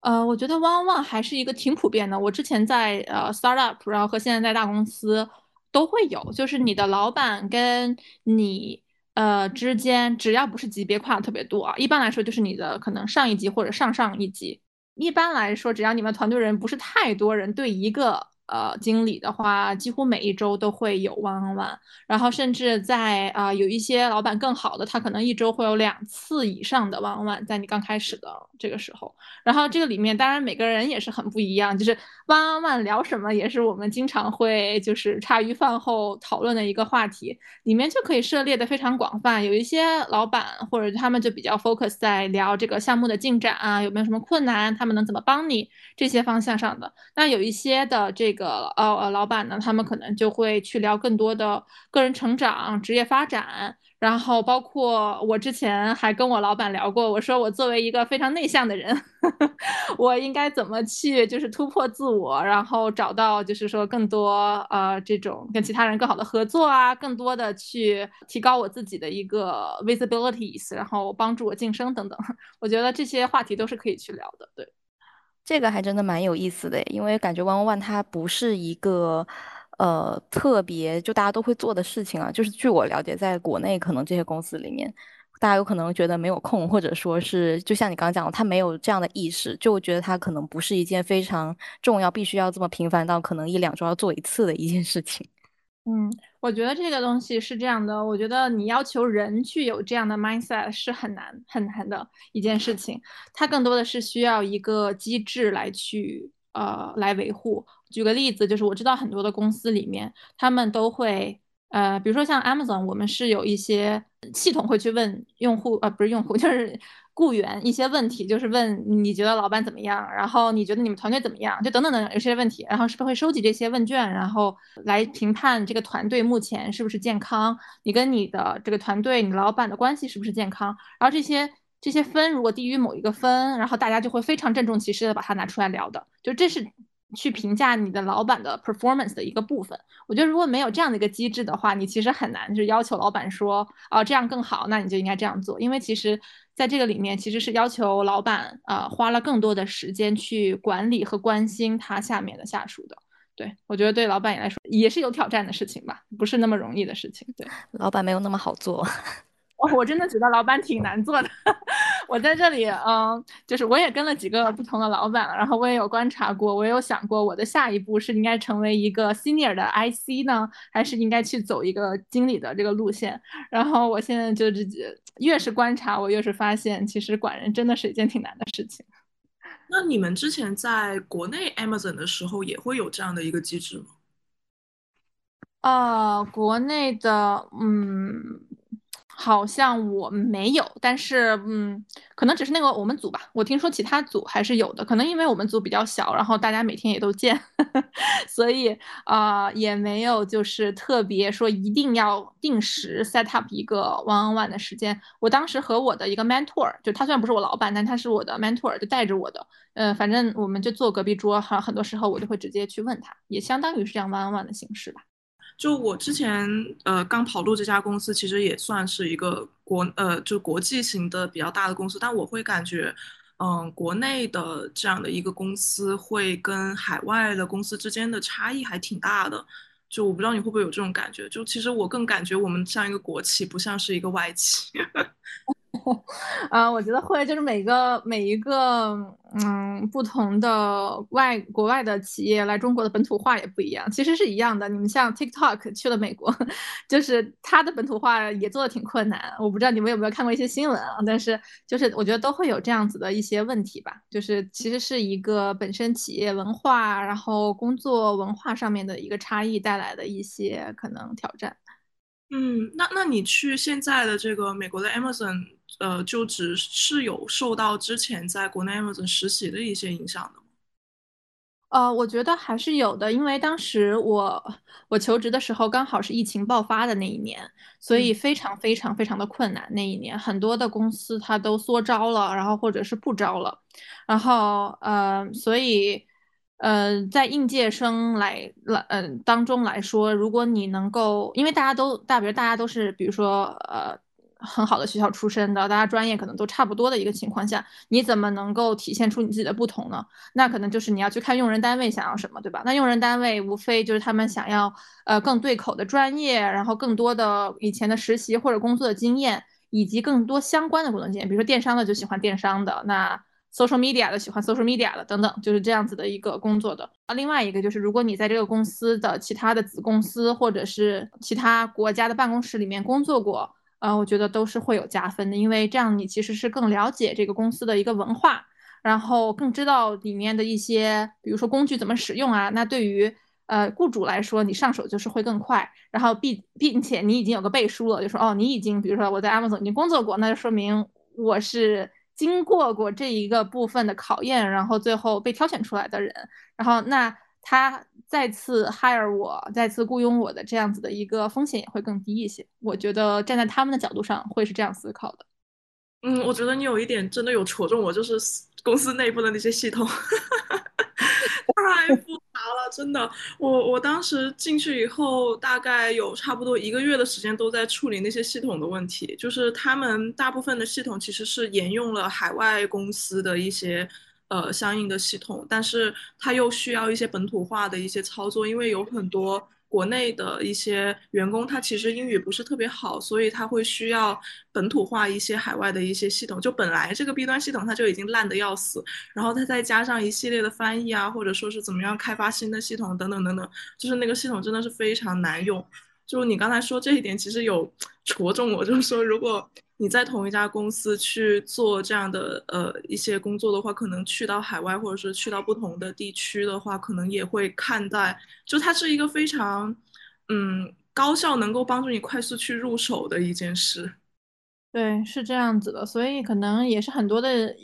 呃，我觉得 one on one 还是一个挺普遍的。我之前在呃 startup，然后和现在在大公司都会有，就是你的老板跟你。呃，之间只要不是级别跨的特别多啊，一般来说就是你的可能上一级或者上上一级。一般来说，只要你们团队人不是太多人，对一个。呃，经理的话，几乎每一周都会有 one on one，然后甚至在啊，有一些老板更好的，他可能一周会有两次以上的 one on one，在你刚开始的这个时候。然后这个里面，当然每个人也是很不一样，就是 one on one 聊什么，也是我们经常会就是茶余饭后讨论的一个话题，里面就可以涉猎的非常广泛。有一些老板或者他们就比较 focus 在聊这个项目的进展啊，有没有什么困难，他们能怎么帮你这些方向上的。那有一些的这。个个呃呃，老板呢，他们可能就会去聊更多的个人成长、职业发展，然后包括我之前还跟我老板聊过，我说我作为一个非常内向的人，我应该怎么去就是突破自我，然后找到就是说更多呃这种跟其他人更好的合作啊，更多的去提高我自己的一个 visibilities，然后帮助我晋升等等，我觉得这些话题都是可以去聊的，对。这个还真的蛮有意思的，因为感觉 One One 它不是一个呃特别就大家都会做的事情啊。就是据我了解，在国内可能这些公司里面，大家有可能觉得没有空，或者说是就像你刚刚讲的，他没有这样的意识，就觉得他可能不是一件非常重要、必须要这么频繁到可能一两周要做一次的一件事情。嗯，我觉得这个东西是这样的。我觉得你要求人去有这样的 mindset 是很难很难的一件事情。它更多的是需要一个机制来去呃来维护。举个例子，就是我知道很多的公司里面，他们都会呃，比如说像 Amazon，我们是有一些系统会去问用户，呃，不是用户，就是。雇员一些问题，就是问你觉得老板怎么样，然后你觉得你们团队怎么样，就等等等等有些问题，然后是不是会收集这些问卷，然后来评判这个团队目前是不是健康，你跟你的这个团队，你老板的关系是不是健康，然后这些这些分如果低于某一个分，然后大家就会非常郑重其事的把它拿出来聊的，就这是。去评价你的老板的 performance 的一个部分，我觉得如果没有这样的一个机制的话，你其实很难就要求老板说，啊这样更好，那你就应该这样做。因为其实在这个里面，其实是要求老板啊花了更多的时间去管理和关心他下面的下属的。对我觉得对老板也来说也是有挑战的事情吧，不是那么容易的事情。对，老板没有那么好做。哦，我真的觉得老板挺难做的。我在这里，嗯，就是我也跟了几个不同的老板，然后我也有观察过，我也有想过，我的下一步是应该成为一个 senior 的 IC 呢，还是应该去走一个经理的这个路线？然后我现在就自己越是观察，我越是发现，其实管人真的是一件挺难的事情。那你们之前在国内 Amazon 的时候，也会有这样的一个机制吗？啊，国内的，嗯。好像我没有，但是嗯，可能只是那个我们组吧。我听说其他组还是有的，可能因为我们组比较小，然后大家每天也都见，所以啊也没有就是特别说一定要定时 set up 一个 one on one 的时间。我当时和我的一个 mentor，就他虽然不是我老板，但他是我的 mentor，就带着我的，呃，反正我们就坐隔壁桌，哈，很多时候我就会直接去问他，也相当于是这样 one on one 的形式吧。就我之前呃刚跑路这家公司，其实也算是一个国呃就国际型的比较大的公司，但我会感觉，嗯，国内的这样的一个公司会跟海外的公司之间的差异还挺大的。就我不知道你会不会有这种感觉？就其实我更感觉我们像一个国企，不像是一个外企。啊，我觉得会，就是每个每一个嗯不同的外国外的企业来中国的本土化也不一样，其实是一样的。你们像 TikTok 去了美国，就是它的本土化也做的挺困难。我不知道你们有没有看过一些新闻啊，但是就是我觉得都会有这样子的一些问题吧，就是其实是一个本身企业文化，然后工作文化上面的一个差异带来的一些可能挑战。嗯，那那你去现在的这个美国的 Amazon，呃，就职是有受到之前在国内 Amazon 实习的一些影响的吗？呃，我觉得还是有的，因为当时我我求职的时候刚好是疫情爆发的那一年，所以非常非常非常的困难。那一年很多的公司它都缩招了，然后或者是不招了，然后呃，所以。呃，在应届生来来，嗯，当中来说，如果你能够，因为大家都大，比如大家都是，比如说，呃，很好的学校出身的，大家专业可能都差不多的一个情况下，你怎么能够体现出你自己的不同呢？那可能就是你要去看用人单位想要什么，对吧？那用人单位无非就是他们想要，呃，更对口的专业，然后更多的以前的实习或者工作的经验，以及更多相关的工作经验，比如说电商的就喜欢电商的，那。social media 的喜欢 social media 的等等，就是这样子的一个工作的啊。另外一个就是，如果你在这个公司的其他的子公司或者是其他国家的办公室里面工作过，呃，我觉得都是会有加分的，因为这样你其实是更了解这个公司的一个文化，然后更知道里面的一些，比如说工具怎么使用啊。那对于呃雇主来说，你上手就是会更快，然后并并且你已经有个背书了，就说哦，你已经比如说我在 Amazon 已经工作过，那就说明我是。经过过这一个部分的考验，然后最后被挑选出来的人，然后那他再次 hire 我，再次雇佣我的这样子的一个风险也会更低一些。我觉得站在他们的角度上会是这样思考的。嗯，我觉得你有一点真的有戳中我，就是公司内部的那些系统。太复杂了，真的。我我当时进去以后，大概有差不多一个月的时间都在处理那些系统的问题。就是他们大部分的系统其实是沿用了海外公司的一些呃相应的系统，但是它又需要一些本土化的一些操作，因为有很多。国内的一些员工，他其实英语不是特别好，所以他会需要本土化一些海外的一些系统。就本来这个 B 端系统它就已经烂的要死，然后它再加上一系列的翻译啊，或者说是怎么样开发新的系统等等等等，就是那个系统真的是非常难用。就你刚才说这一点，其实有戳中我，就是说如果。你在同一家公司去做这样的呃一些工作的话，可能去到海外或者是去到不同的地区的话，可能也会看待，就它是一个非常嗯高效，能够帮助你快速去入手的一件事。对，是这样子的，所以可能也是很多的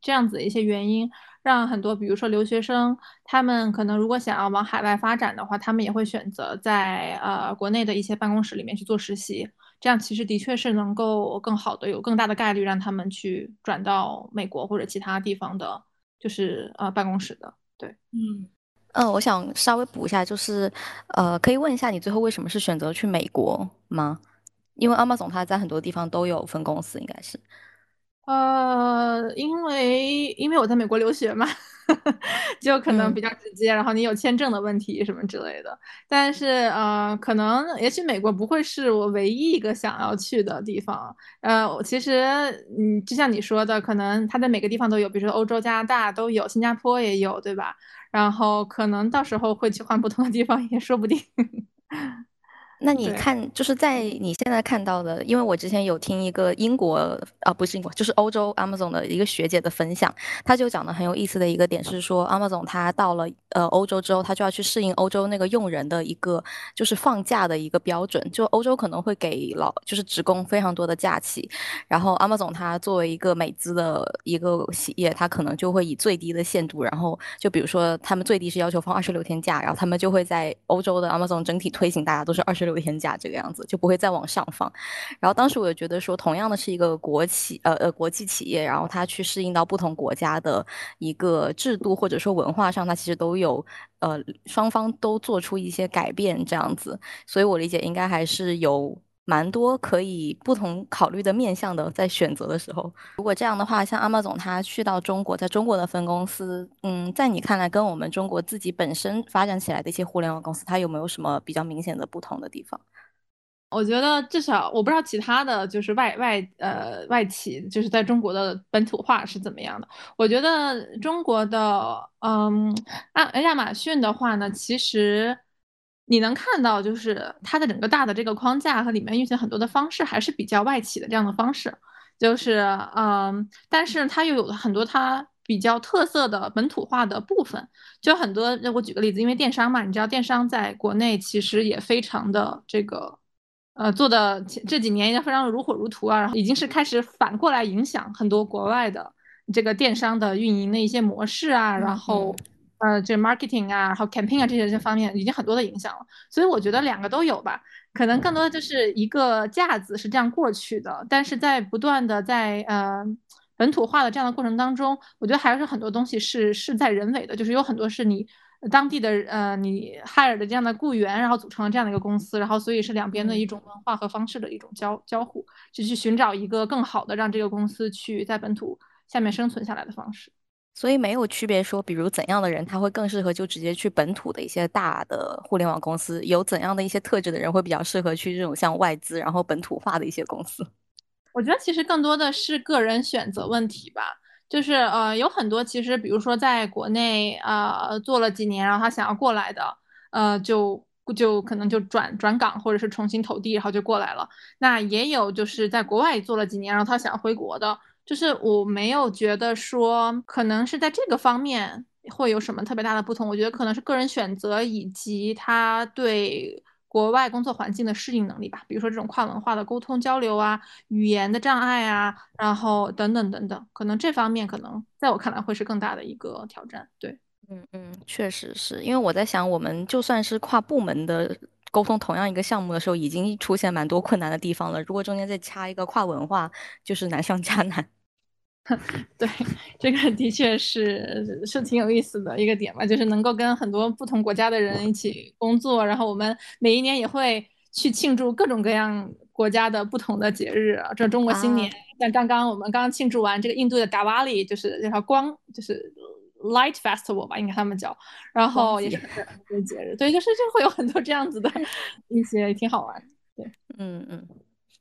这样子的一些原因，让很多比如说留学生，他们可能如果想要往海外发展的话，他们也会选择在呃国内的一些办公室里面去做实习。这样其实的确是能够更好的有更大的概率让他们去转到美国或者其他地方的，就是呃办公室的。对，嗯嗯，我想稍微补一下，就是呃，可以问一下你最后为什么是选择去美国吗？因为阿玛总他在很多地方都有分公司，应该是。呃，因为因为我在美国留学嘛。就可能比较直接，然后你有签证的问题什么之类的。但是呃，可能也许美国不会是我唯一一个想要去的地方。呃，其实嗯，就像你说的，可能它在每个地方都有，比如说欧洲、加拿大都有，新加坡也有，对吧？然后可能到时候会去换不同的地方 也说不定。那你看，就是在你现在看到的，因为我之前有听一个英国啊，不是英国，就是欧洲 Amazon 的一个学姐的分享，她就讲的很有意思的一个点是说，Amazon 它到了呃欧洲之后，它就要去适应欧洲那个用人的一个就是放假的一个标准，就欧洲可能会给老就是职工非常多的假期，然后 Amazon 它作为一个美资的一个企业，它可能就会以最低的限度，然后就比如说他们最低是要求放二十六天假，然后他们就会在欧洲的 Amazon 整体推行大家都是二十。六天假这个样子就不会再往上放，然后当时我就觉得说，同样的是一个国企，呃呃国际企业，然后它去适应到不同国家的一个制度或者说文化上，它其实都有呃双方都做出一些改变这样子，所以我理解应该还是有。蛮多可以不同考虑的面向的，在选择的时候，如果这样的话，像阿茂总他去到中国，在中国的分公司，嗯，在你看来，跟我们中国自己本身发展起来的一些互联网公司，它有没有什么比较明显的不同的地方？我觉得至少我不知道其他的就是外外呃外企就是在中国的本土化是怎么样的。我觉得中国的嗯，亚亚马逊的话呢，其实你能看到就是它的整个大的这个框架和里面运行很多的方式还是比较外企的这样的方式，就是嗯，但是它又有很多它比较特色的本土化的部分，就很多。我举个例子，因为电商嘛，你知道电商在国内其实也非常的这个。呃，做的这几年也非常如火如荼啊，然后已经是开始反过来影响很多国外的这个电商的运营的一些模式啊，然后呃，就 marketing 啊，然后 campaign 啊这些这方面已经很多的影响了。所以我觉得两个都有吧，可能更多的就是一个架子是这样过去的，但是在不断的在呃本土化的这样的过程当中，我觉得还是很多东西是事在人为的，就是有很多是你。当地的呃，你 hire 的这样的雇员，然后组成了这样的一个公司，然后所以是两边的一种文化和方式的一种交交互，就去寻找一个更好的让这个公司去在本土下面生存下来的方式。所以没有区别说，比如怎样的人他会更适合就直接去本土的一些大的互联网公司，有怎样的一些特质的人会比较适合去这种像外资然后本土化的一些公司。我觉得其实更多的是个人选择问题吧。就是呃，有很多其实，比如说在国内呃做了几年，然后他想要过来的，呃，就就可能就转转岗或者是重新投递，然后就过来了。那也有就是在国外做了几年，然后他想要回国的。就是我没有觉得说可能是在这个方面会有什么特别大的不同。我觉得可能是个人选择以及他对。国外工作环境的适应能力吧，比如说这种跨文化的沟通交流啊，语言的障碍啊，然后等等等等，可能这方面可能在我看来会是更大的一个挑战。对，嗯嗯，确实是因为我在想，我们就算是跨部门的沟通同样一个项目的时候，已经出现蛮多困难的地方了。如果中间再掐一个跨文化，就是难上加难。对，这个的确是是挺有意思的一个点吧，就是能够跟很多不同国家的人一起工作，然后我们每一年也会去庆祝各种各样国家的不同的节日，这中国新年，像刚刚我们刚刚庆祝完这个印度的达瓦里，就是叫光，就是 Light Festival 吧，应该他们叫，然后也是节日，对，就是就会有很多这样子的 一些挺好玩，对，嗯嗯。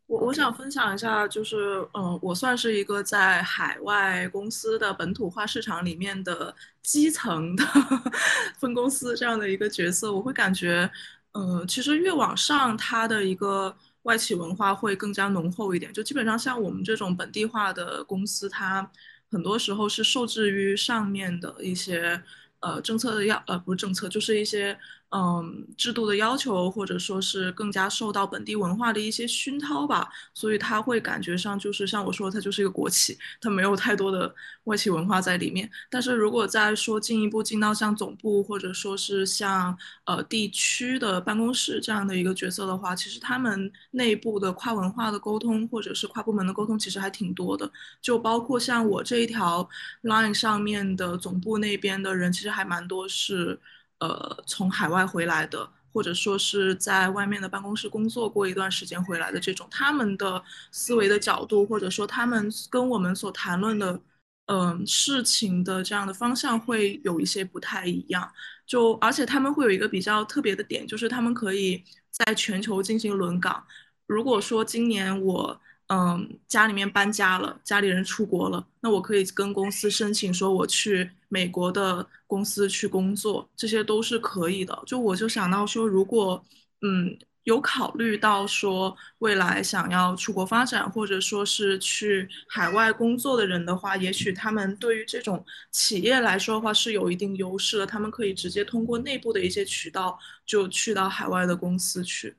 我我想分享一下，就是嗯，我算是一个在海外公司的本土化市场里面的基层的 分公司这样的一个角色。我会感觉，嗯，其实越往上，它的一个外企文化会更加浓厚一点。就基本上像我们这种本地化的公司，它很多时候是受制于上面的一些呃政策的要呃不是政策，就是一些。嗯，制度的要求，或者说是更加受到本地文化的一些熏陶吧，所以他会感觉上就是像我说，它就是一个国企，它没有太多的外企文化在里面。但是如果再说进一步进到像总部，或者说是像呃地区的办公室这样的一个角色的话，其实他们内部的跨文化的沟通，或者是跨部门的沟通，其实还挺多的。就包括像我这一条 line 上面的总部那边的人，其实还蛮多是。呃，从海外回来的，或者说是在外面的办公室工作过一段时间回来的这种，他们的思维的角度，或者说他们跟我们所谈论的，嗯，事情的这样的方向会有一些不太一样。就而且他们会有一个比较特别的点，就是他们可以在全球进行轮岗。如果说今年我。嗯，家里面搬家了，家里人出国了，那我可以跟公司申请说我去美国的公司去工作，这些都是可以的。就我就想到说，如果嗯有考虑到说未来想要出国发展，或者说是去海外工作的人的话，也许他们对于这种企业来说的话是有一定优势的，他们可以直接通过内部的一些渠道就去到海外的公司去。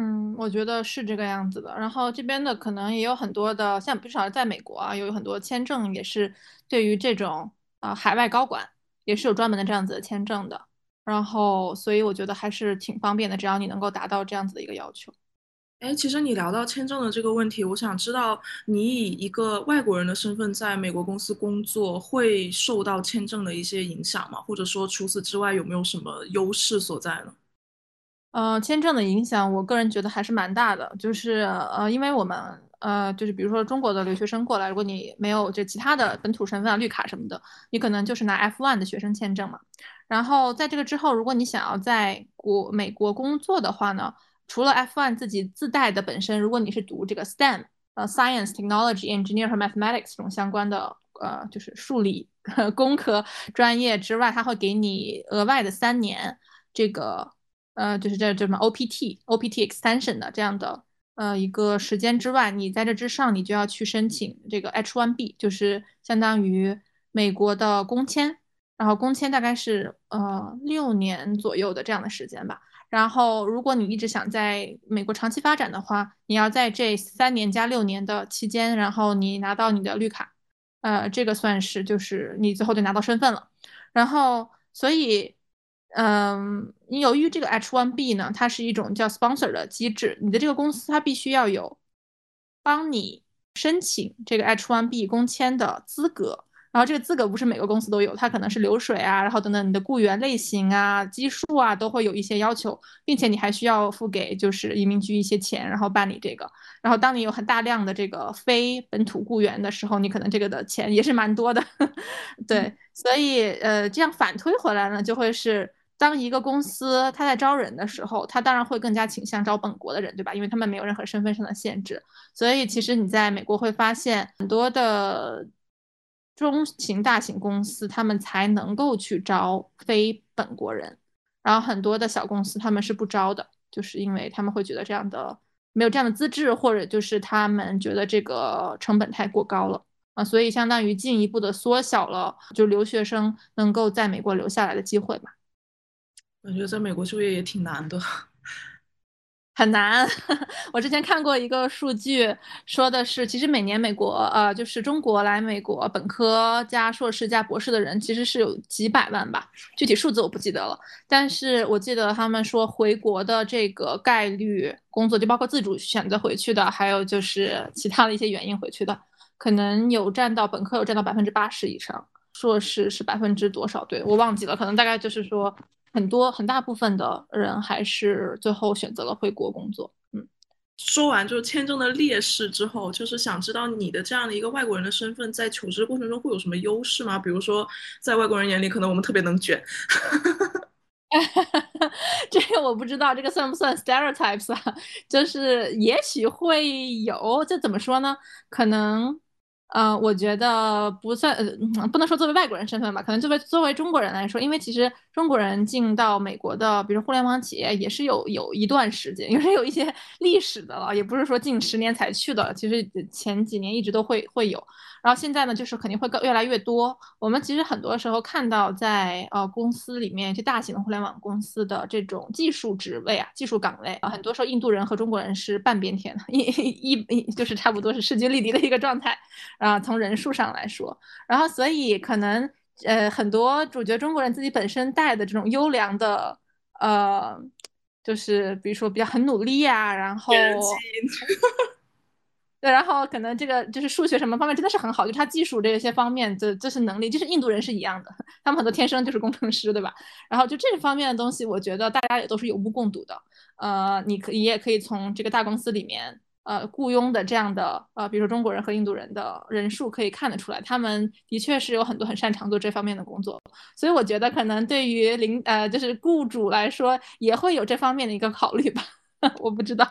嗯，我觉得是这个样子的。然后这边的可能也有很多的，像至少在美国啊，有很多签证也是对于这种啊海外高管也是有专门的这样子的签证的。然后，所以我觉得还是挺方便的，只要你能够达到这样子的一个要求。哎，其实你聊到签证的这个问题，我想知道你以一个外国人的身份在美国公司工作，会受到签证的一些影响吗？或者说除此之外有没有什么优势所在呢？呃，签证的影响，我个人觉得还是蛮大的。就是呃，因为我们呃，就是比如说中国的留学生过来，如果你没有这其他的本土身份啊、绿卡什么的，你可能就是拿 F1 的学生签证嘛。然后在这个之后，如果你想要在国美国工作的话呢，除了 F1 自己自带的本身，如果你是读这个 STEM，呃，Science、Technology、Engineer 和 Mathematics 这种相关的，呃，就是数理 工科专业之外，他会给你额外的三年这个，呃，就是这这什么 OPT、OPT extension 的这样的。呃，一个时间之外，你在这之上，你就要去申请这个 H1B，就是相当于美国的工签，然后工签大概是呃六年左右的这样的时间吧。然后，如果你一直想在美国长期发展的话，你要在这三年加六年的期间，然后你拿到你的绿卡，呃，这个算是就是你最后就拿到身份了。然后，所以。嗯，你由于这个 H1B 呢，它是一种叫 sponsor 的机制，你的这个公司它必须要有帮你申请这个 H1B 工签的资格。然后这个资格不是每个公司都有，它可能是流水啊，然后等等你的雇员类型啊、基数啊都会有一些要求，并且你还需要付给就是移民局一些钱，然后办理这个。然后当你有很大量的这个非本土雇员的时候，你可能这个的钱也是蛮多的。对，所以呃，这样反推回来呢，就会是。当一个公司他在招人的时候，他当然会更加倾向招本国的人，对吧？因为他们没有任何身份上的限制。所以其实你在美国会发现很多的中型、大型公司，他们才能够去招非本国人，然后很多的小公司他们是不招的，就是因为他们会觉得这样的没有这样的资质，或者就是他们觉得这个成本太过高了啊，所以相当于进一步的缩小了就留学生能够在美国留下来的机会嘛。感觉在美国就业也挺难的，很难。我之前看过一个数据，说的是，其实每年美国，呃，就是中国来美国本科加硕士加博士的人，其实是有几百万吧，具体数字我不记得了。但是我记得他们说回国的这个概率，工作就包括自主选择回去的，还有就是其他的一些原因回去的，可能有占到本科有占到百分之八十以上，硕士是百分之多少？对我忘记了，可能大概就是说。很多很大部分的人还是最后选择了回国工作。嗯，说完就是签证的劣势之后，就是想知道你的这样的一个外国人的身份，在求职过程中会有什么优势吗？比如说，在外国人眼里，可能我们特别能卷。这个我不知道，这个算不算 stereotypes 啊？就是也许会有，这怎么说呢？可能。呃，我觉得不算，呃，不能说作为外国人身份吧，可能作为作为中国人来说，因为其实中国人进到美国的，比如互联网企业也是有有一段时间，也是有一些历史的了，也不是说近十年才去的，其实前几年一直都会会有。然后现在呢，就是肯定会更越来越多。我们其实很多时候看到，在呃公司里面，就大型的互联网公司的这种技术职位啊、技术岗位啊，很多时候印度人和中国人是半边天的，一一就是差不多是势均力敌的一个状态啊。从人数上来说，然后所以可能呃很多主角中国人自己本身带的这种优良的呃，就是比如说比较很努力啊，然后。对，然后可能这个就是数学什么方面真的是很好，就他技术这些方面的这是能力，就是印度人是一样的，他们很多天生就是工程师，对吧？然后就这方面的东西，我觉得大家也都是有目共睹的。呃，你可你也可以从这个大公司里面，呃，雇佣的这样的呃，比如说中国人和印度人的人数可以看得出来，他们的确是有很多很擅长做这方面的工作。所以我觉得可能对于领呃就是雇主来说，也会有这方面的一个考虑吧。我不知道，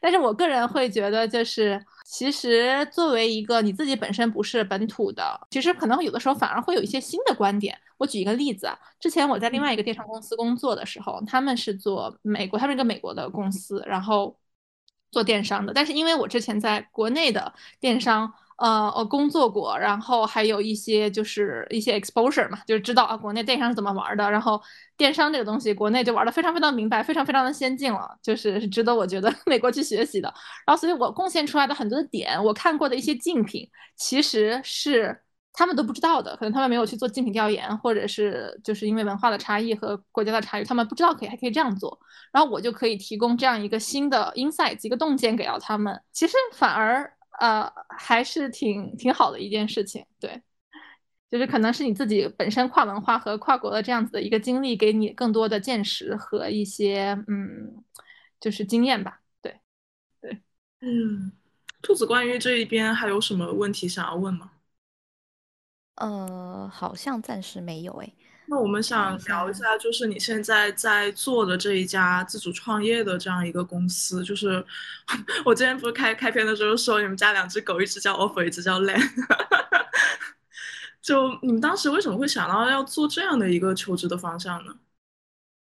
但是我个人会觉得，就是其实作为一个你自己本身不是本土的，其实可能有的时候反而会有一些新的观点。我举一个例子啊，之前我在另外一个电商公司工作的时候，他们是做美国，他们是一个美国的公司，然后做电商的。但是因为我之前在国内的电商。呃，我工作过，然后还有一些就是一些 exposure 嘛，就是知道啊，国内电商是怎么玩的。然后电商这个东西，国内就玩的非常非常明白，非常非常的先进了，就是是值得我觉得 美国去学习的。然后，所以我贡献出来的很多的点，我看过的一些竞品，其实是他们都不知道的，可能他们没有去做竞品调研，或者是就是因为文化的差异和国家的差异，他们不知道可以还可以这样做。然后我就可以提供这样一个新的 insight，一个洞见给到他们，其实反而。呃，还是挺挺好的一件事情，对，就是可能是你自己本身跨文化和跨国的这样子的一个经历，给你更多的见识和一些嗯，就是经验吧，对，对，嗯，兔子关于这一边还有什么问题想要问吗？呃，好像暂时没有，哎，那我们想聊一下，就是你现在在做的这一家自主创业的这样一个公司，就是 我之前不是开开篇的时候说你们家两只狗，一只叫 Offer，一只叫 Len，就你们当时为什么会想到要做这样的一个求职的方向呢？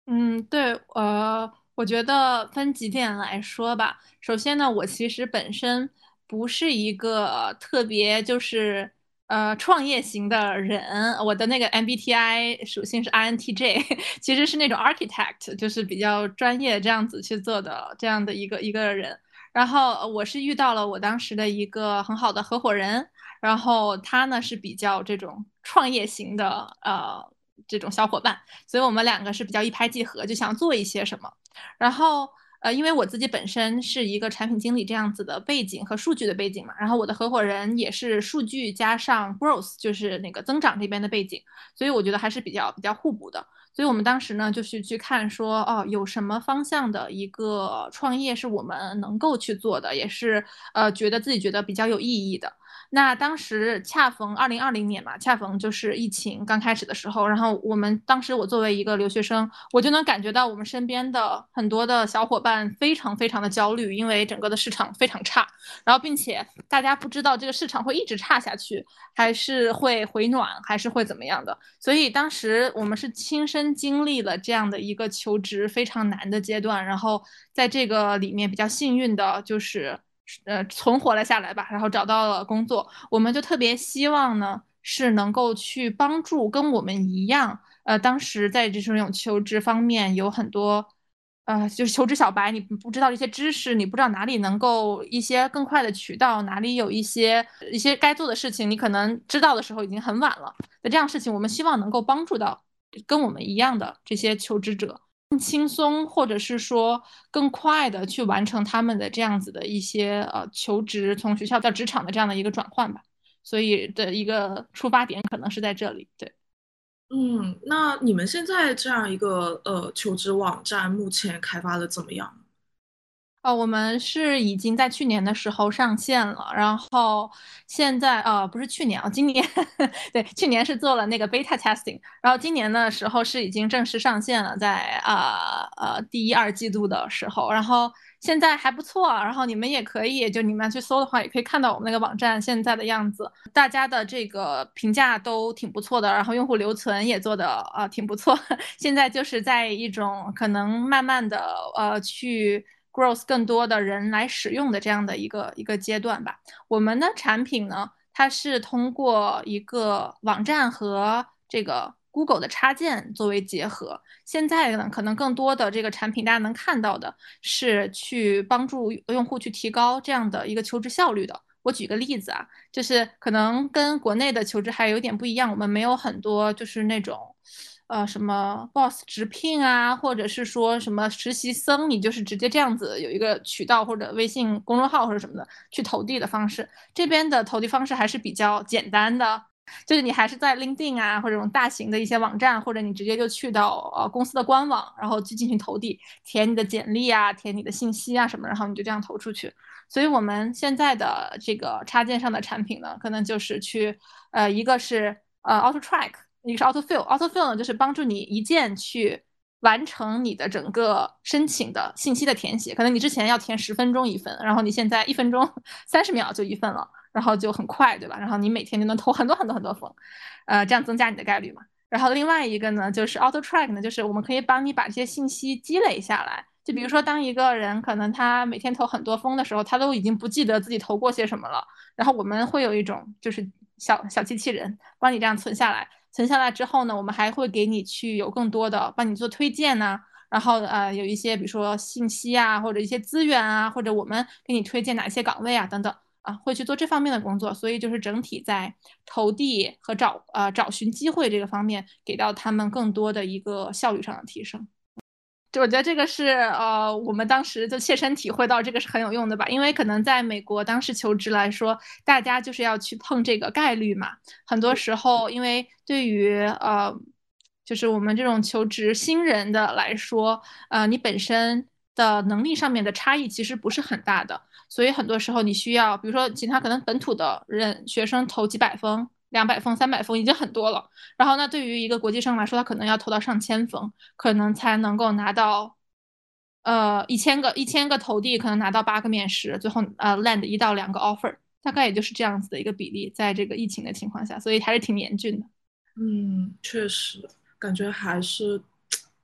嗯，对，呃，我觉得分几点来说吧。首先呢，我其实本身不是一个特别就是。呃，创业型的人，我的那个 MBTI 属性是 INTJ，其实是那种 architect，就是比较专业这样子去做的这样的一个一个人。然后我是遇到了我当时的一个很好的合伙人，然后他呢是比较这种创业型的呃这种小伙伴，所以我们两个是比较一拍即合，就想做一些什么，然后。呃，因为我自己本身是一个产品经理这样子的背景和数据的背景嘛，然后我的合伙人也是数据加上 growth，就是那个增长这边的背景，所以我觉得还是比较比较互补的。所以我们当时呢，就是去看说，哦，有什么方向的一个创业是我们能够去做的，也是呃觉得自己觉得比较有意义的。那当时恰逢二零二零年嘛，恰逢就是疫情刚开始的时候，然后我们当时我作为一个留学生，我就能感觉到我们身边的很多的小伙伴非常非常的焦虑，因为整个的市场非常差，然后并且大家不知道这个市场会一直差下去，还是会回暖，还是会怎么样的，所以当时我们是亲身经历了这样的一个求职非常难的阶段，然后在这个里面比较幸运的就是。呃，存活了下来吧，然后找到了工作，我们就特别希望呢，是能够去帮助跟我们一样，呃，当时在这种求职方面有很多，呃，就是求职小白，你不知道这些知识，你不知道哪里能够一些更快的渠道，哪里有一些一些该做的事情，你可能知道的时候已经很晚了。那这样事情，我们希望能够帮助到跟我们一样的这些求职者。更轻松，或者是说更快的去完成他们的这样子的一些呃求职，从学校到职场的这样的一个转换吧。所以的一个出发点可能是在这里。对，嗯，那你们现在这样一个呃求职网站目前开发的怎么样？哦，我们是已经在去年的时候上线了，然后现在呃不是去年啊，今年对，去年是做了那个 beta testing，然后今年的时候是已经正式上线了，在啊呃第一二季度的时候，然后现在还不错，然后你们也可以就你们去搜的话，也可以看到我们那个网站现在的样子，大家的这个评价都挺不错的，然后用户留存也做的啊挺不错，现在就是在一种可能慢慢的呃去。Growth 更多的人来使用的这样的一个一个阶段吧。我们的产品呢，它是通过一个网站和这个 Google 的插件作为结合。现在呢，可能更多的这个产品，大家能看到的是去帮助用户去提高这样的一个求职效率的。我举个例子啊，就是可能跟国内的求职还有点不一样，我们没有很多就是那种。呃，什么 boss 直聘啊，或者是说什么实习生，你就是直接这样子有一个渠道或者微信公众号或者什么的去投递的方式。这边的投递方式还是比较简单的，就是你还是在 LinkedIn 啊或者这种大型的一些网站，或者你直接就去到呃公司的官网，然后去进行投递，填你的简历啊，填你的信息啊什么，然后你就这样投出去。所以我们现在的这个插件上的产品呢，可能就是去呃一个是呃 Auto Track。一个是 auto fill，auto fill 呢就是帮助你一键去完成你的整个申请的信息的填写。可能你之前要填十分钟一份，然后你现在一分钟三十秒就一份了，然后就很快，对吧？然后你每天就能投很多很多很多封，呃，这样增加你的概率嘛。然后另外一个呢，就是 auto track 呢，就是我们可以帮你把这些信息积累下来。就比如说，当一个人可能他每天投很多封的时候，他都已经不记得自己投过些什么了。然后我们会有一种就是小小机器人帮你这样存下来。存下来之后呢，我们还会给你去有更多的帮你做推荐呐，然后呃有一些比如说信息啊，或者一些资源啊，或者我们给你推荐哪些岗位啊等等啊，会去做这方面的工作。所以就是整体在投递和找呃找寻机会这个方面，给到他们更多的一个效率上的提升。我觉得这个是呃，我们当时就切身体会到这个是很有用的吧，因为可能在美国当时求职来说，大家就是要去碰这个概率嘛。很多时候，因为对于呃，就是我们这种求职新人的来说，呃，你本身的能力上面的差异其实不是很大的，所以很多时候你需要，比如说其他可能本土的人学生投几百封，两百封、三百封已经很多了。然后那对于一个国际生来说，他可能要投到上千封，可能才能够拿到，呃，一千个一千个投递，可能拿到八个面试，最后呃 land 一到两个 offer，大概也就是这样子的一个比例，在这个疫情的情况下，所以还是挺严峻的。嗯，确实，感觉还是，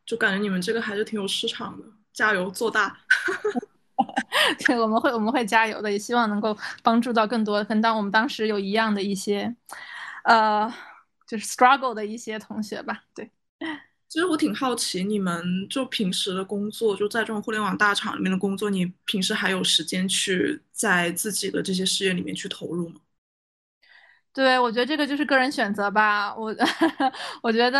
就感觉你们这个还是挺有市场的，加油做大。对，我们会我们会加油的，也希望能够帮助到更多跟当我们当时有一样的一些，呃，就是 struggle 的一些同学吧。对，其实我挺好奇，你们就平时的工作，就在这种互联网大厂里面的工作，你平时还有时间去在自己的这些事业里面去投入吗？对，我觉得这个就是个人选择吧。我 我觉得，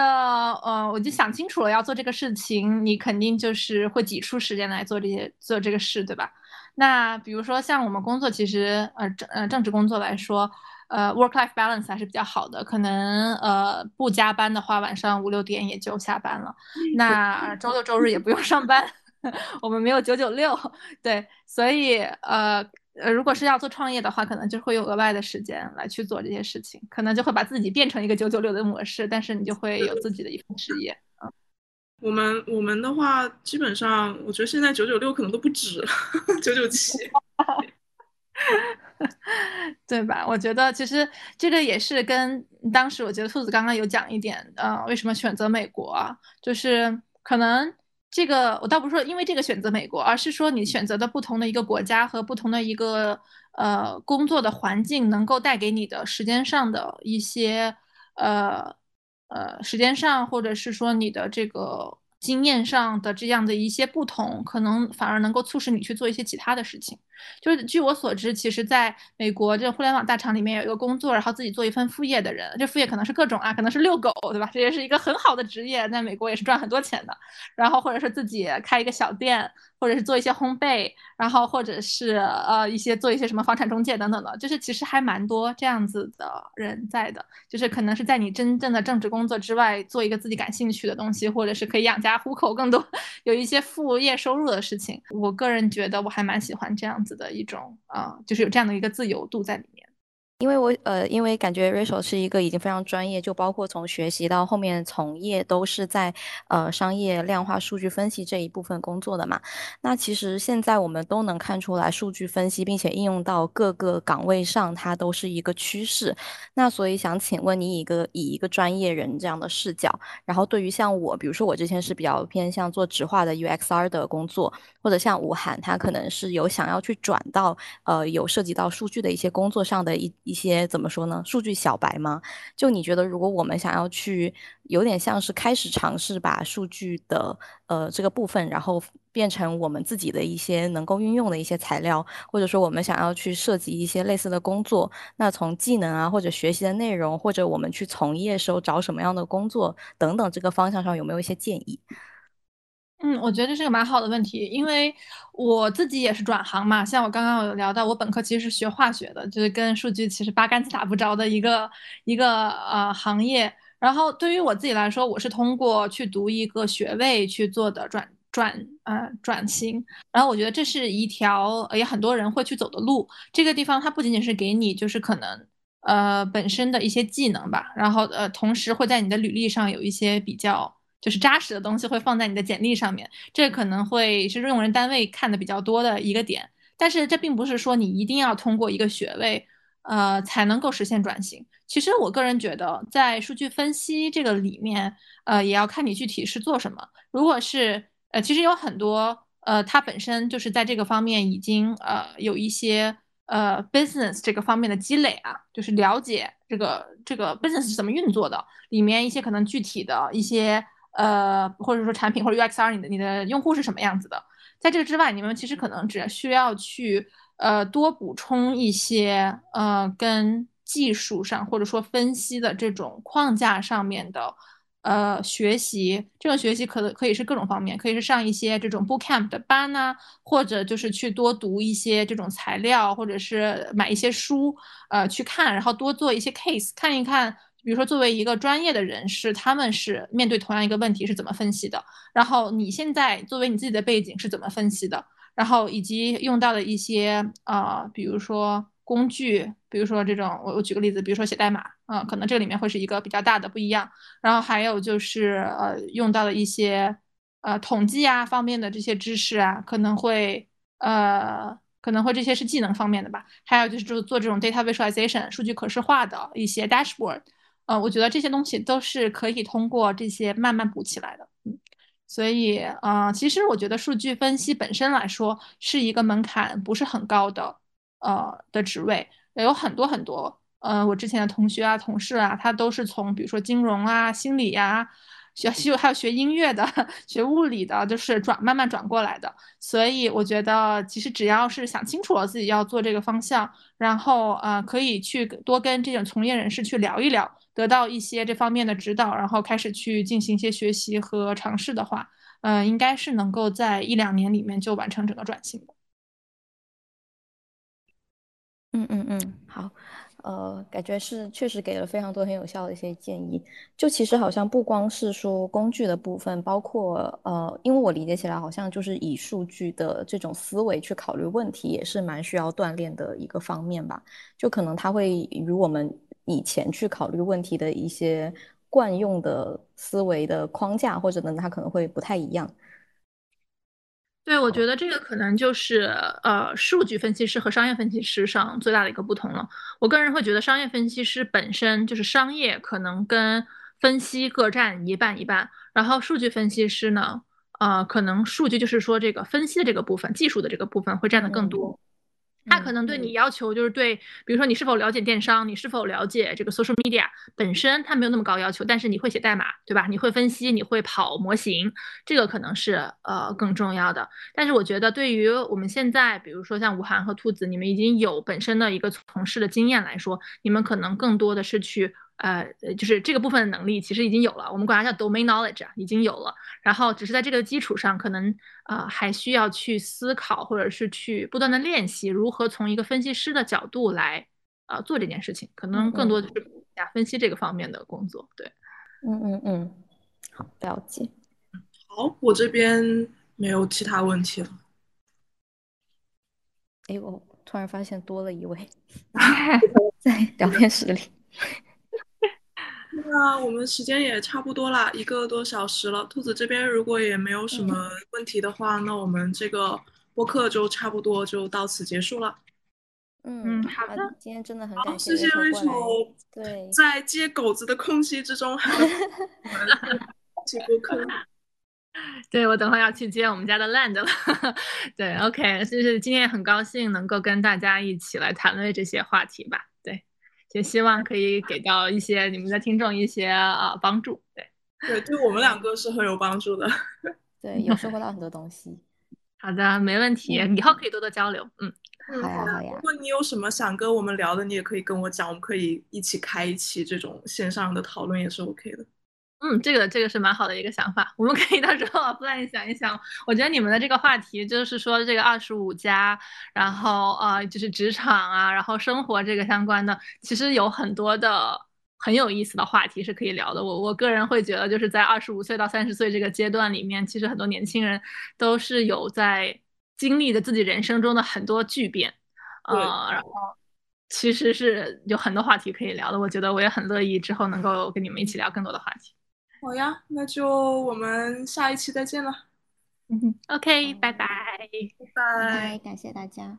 呃，我就想清楚了，要做这个事情，你肯定就是会挤出时间来做这些做这个事，对吧？那比如说像我们工作，其实呃政呃政治工作来说，呃 work life balance 还是比较好的。可能呃不加班的话，晚上五六点也就下班了。那周六周日也不用上班，我们没有九九六。对，所以呃。呃，如果是要做创业的话，可能就会有额外的时间来去做这些事情，可能就会把自己变成一个九九六的模式，但是你就会有自己的一份事业。嗯，我们我们的话，基本上我觉得现在九九六可能都不止九九七，对吧？我觉得其实这个也是跟当时我觉得兔子刚刚有讲一点，呃，为什么选择美国，就是可能。这个我倒不是说因为这个选择美国，而是说你选择的不同的一个国家和不同的一个呃工作的环境，能够带给你的时间上的一些呃呃时间上，或者是说你的这个。经验上的这样的一些不同，可能反而能够促使你去做一些其他的事情。就是据我所知，其实在美国这互联网大厂里面有一个工作，然后自己做一份副业的人，这副业可能是各种啊，可能是遛狗，对吧？这也是一个很好的职业，在美国也是赚很多钱的。然后或者是自己开一个小店。或者是做一些烘焙，然后或者是呃一些做一些什么房产中介等等的，就是其实还蛮多这样子的人在的，就是可能是在你真正的正职工作之外做一个自己感兴趣的东西，或者是可以养家糊口更多 有一些副业收入的事情。我个人觉得我还蛮喜欢这样子的一种啊，就是有这样的一个自由度在里面。因为我呃，因为感觉 Rachel 是一个已经非常专业，就包括从学习到后面从业都是在呃商业量化数据分析这一部分工作的嘛。那其实现在我们都能看出来，数据分析并且应用到各个岗位上，它都是一个趋势。那所以想请问你，一个以一个专业人这样的视角，然后对于像我，比如说我之前是比较偏向做纸化的 UXR 的工作，或者像吴涵，他可能是有想要去转到呃有涉及到数据的一些工作上的一。一些怎么说呢？数据小白吗？就你觉得，如果我们想要去，有点像是开始尝试把数据的呃这个部分，然后变成我们自己的一些能够运用的一些材料，或者说我们想要去涉及一些类似的工作，那从技能啊或者学习的内容，或者我们去从业时候找什么样的工作等等这个方向上，有没有一些建议？嗯，我觉得这是个蛮好的问题，因为我自己也是转行嘛。像我刚刚有聊到，我本科其实是学化学的，就是跟数据其实八竿子打不着的一个一个呃行业。然后对于我自己来说，我是通过去读一个学位去做的转转呃转型。然后我觉得这是一条也很多人会去走的路。这个地方它不仅仅是给你就是可能呃本身的一些技能吧，然后呃同时会在你的履历上有一些比较。就是扎实的东西会放在你的简历上面，这可能会是用人单位看的比较多的一个点。但是这并不是说你一定要通过一个学位，呃，才能够实现转型。其实我个人觉得，在数据分析这个里面，呃，也要看你具体是做什么。如果是呃，其实有很多呃，它本身就是在这个方面已经呃有一些呃 business 这个方面的积累啊，就是了解这个这个 business 是怎么运作的，里面一些可能具体的一些。呃，或者说产品或者 UXR，你的你的用户是什么样子的？在这个之外，你们其实可能只需要去呃多补充一些呃跟技术上或者说分析的这种框架上面的呃学习。这种学习可可以是各种方面，可以是上一些这种 Bootcamp 的班呐，或者就是去多读一些这种材料，或者是买一些书呃去看，然后多做一些 case 看一看。比如说，作为一个专业的人士，他们是面对同样一个问题是怎么分析的？然后你现在作为你自己的背景是怎么分析的？然后以及用到的一些啊，比如说工具，比如说这种，我我举个例子，比如说写代码呃，可能这里面会是一个比较大的不一样。然后还有就是呃，用到的一些呃统计啊方面的这些知识啊，可能会呃可能会这些是技能方面的吧。还有就是做做这种 data visualization 数据可视化的一些 dashboard，呃，我觉得这些东西都是可以通过这些慢慢补起来的。嗯，所以呃，其实我觉得数据分析本身来说是一个门槛不是很高的呃的职位，有很多很多。呃，我之前的同学啊、同事啊，他都是从比如说金融啊、心理呀、学习 还有学音乐的、学物理的，就是转慢慢转过来的。所以我觉得，其实只要是想清楚了自己要做这个方向，然后呃，可以去多跟这种从业人士去聊一聊，得到一些这方面的指导，然后开始去进行一些学习和尝试的话，嗯，应该是能够在一两年里面就完成整个转型。嗯嗯嗯，好。呃，感觉是确实给了非常多很有效的一些建议。就其实好像不光是说工具的部分，包括呃，因为我理解起来好像就是以数据的这种思维去考虑问题，也是蛮需要锻炼的一个方面吧。就可能它会与我们以前去考虑问题的一些惯用的思维的框架，或者呢，它可能会不太一样。对，我觉得这个可能就是呃，数据分析师和商业分析师上最大的一个不同了。我个人会觉得，商业分析师本身就是商业，可能跟分析各占一半一半。然后数据分析师呢，呃，可能数据就是说这个分析的这个部分，技术的这个部分会占的更多。他可能对你要求就是对，比如说你是否了解电商，你是否了解这个 social media 本身，他没有那么高要求，但是你会写代码，对吧？你会分析，你会跑模型，这个可能是呃更重要的。但是我觉得对于我们现在，比如说像吴涵和兔子，你们已经有本身的一个从事的经验来说，你们可能更多的是去。呃，就是这个部分的能力其实已经有了，我们管它叫 domain knowledge 啊，已经有了。然后只是在这个基础上，可能呃还需要去思考，或者是去不断的练习如何从一个分析师的角度来呃做这件事情。可能更多的是加分析这个方面的工作。对，嗯嗯嗯，好，了解。好，我这边没有其他问题了。哎，我突然发现多了一位 在聊天室里。那我们时间也差不多啦，一个多小时了。兔子这边如果也没有什么问题的话，那我们这个播客就差不多就到此结束了。嗯，好的，今天真的很感谢谢谢瑞秋。对，在接狗子的空隙之中，还接 播客。对我等会要去接我们家的 land 了。对，OK，就是今天也很高兴能够跟大家一起来谈论这些话题吧。也希望可以给到一些你们的听众一些啊帮助，对，对，对我们两个是很有帮助的，对，有收获到很多东西。好的，没问题，以后可以多多交流，嗯，好呀好呀。如果你有什么想跟我们聊的，你也可以跟我讲，我们可以一起开一期这种线上的讨论，也是 OK 的。嗯，这个这个是蛮好的一个想法，我们可以到时候 plan 想一想。我觉得你们的这个话题就是说这个二十五加，然后呃就是职场啊，然后生活这个相关的，其实有很多的很有意思的话题是可以聊的。我我个人会觉得，就是在二十五岁到三十岁这个阶段里面，其实很多年轻人都是有在经历的自己人生中的很多巨变，呃，然后其实是有很多话题可以聊的。我觉得我也很乐意之后能够跟你们一起聊更多的话题。好呀，那就我们下一期再见了。嗯哼，OK，拜拜，拜拜，感谢大家。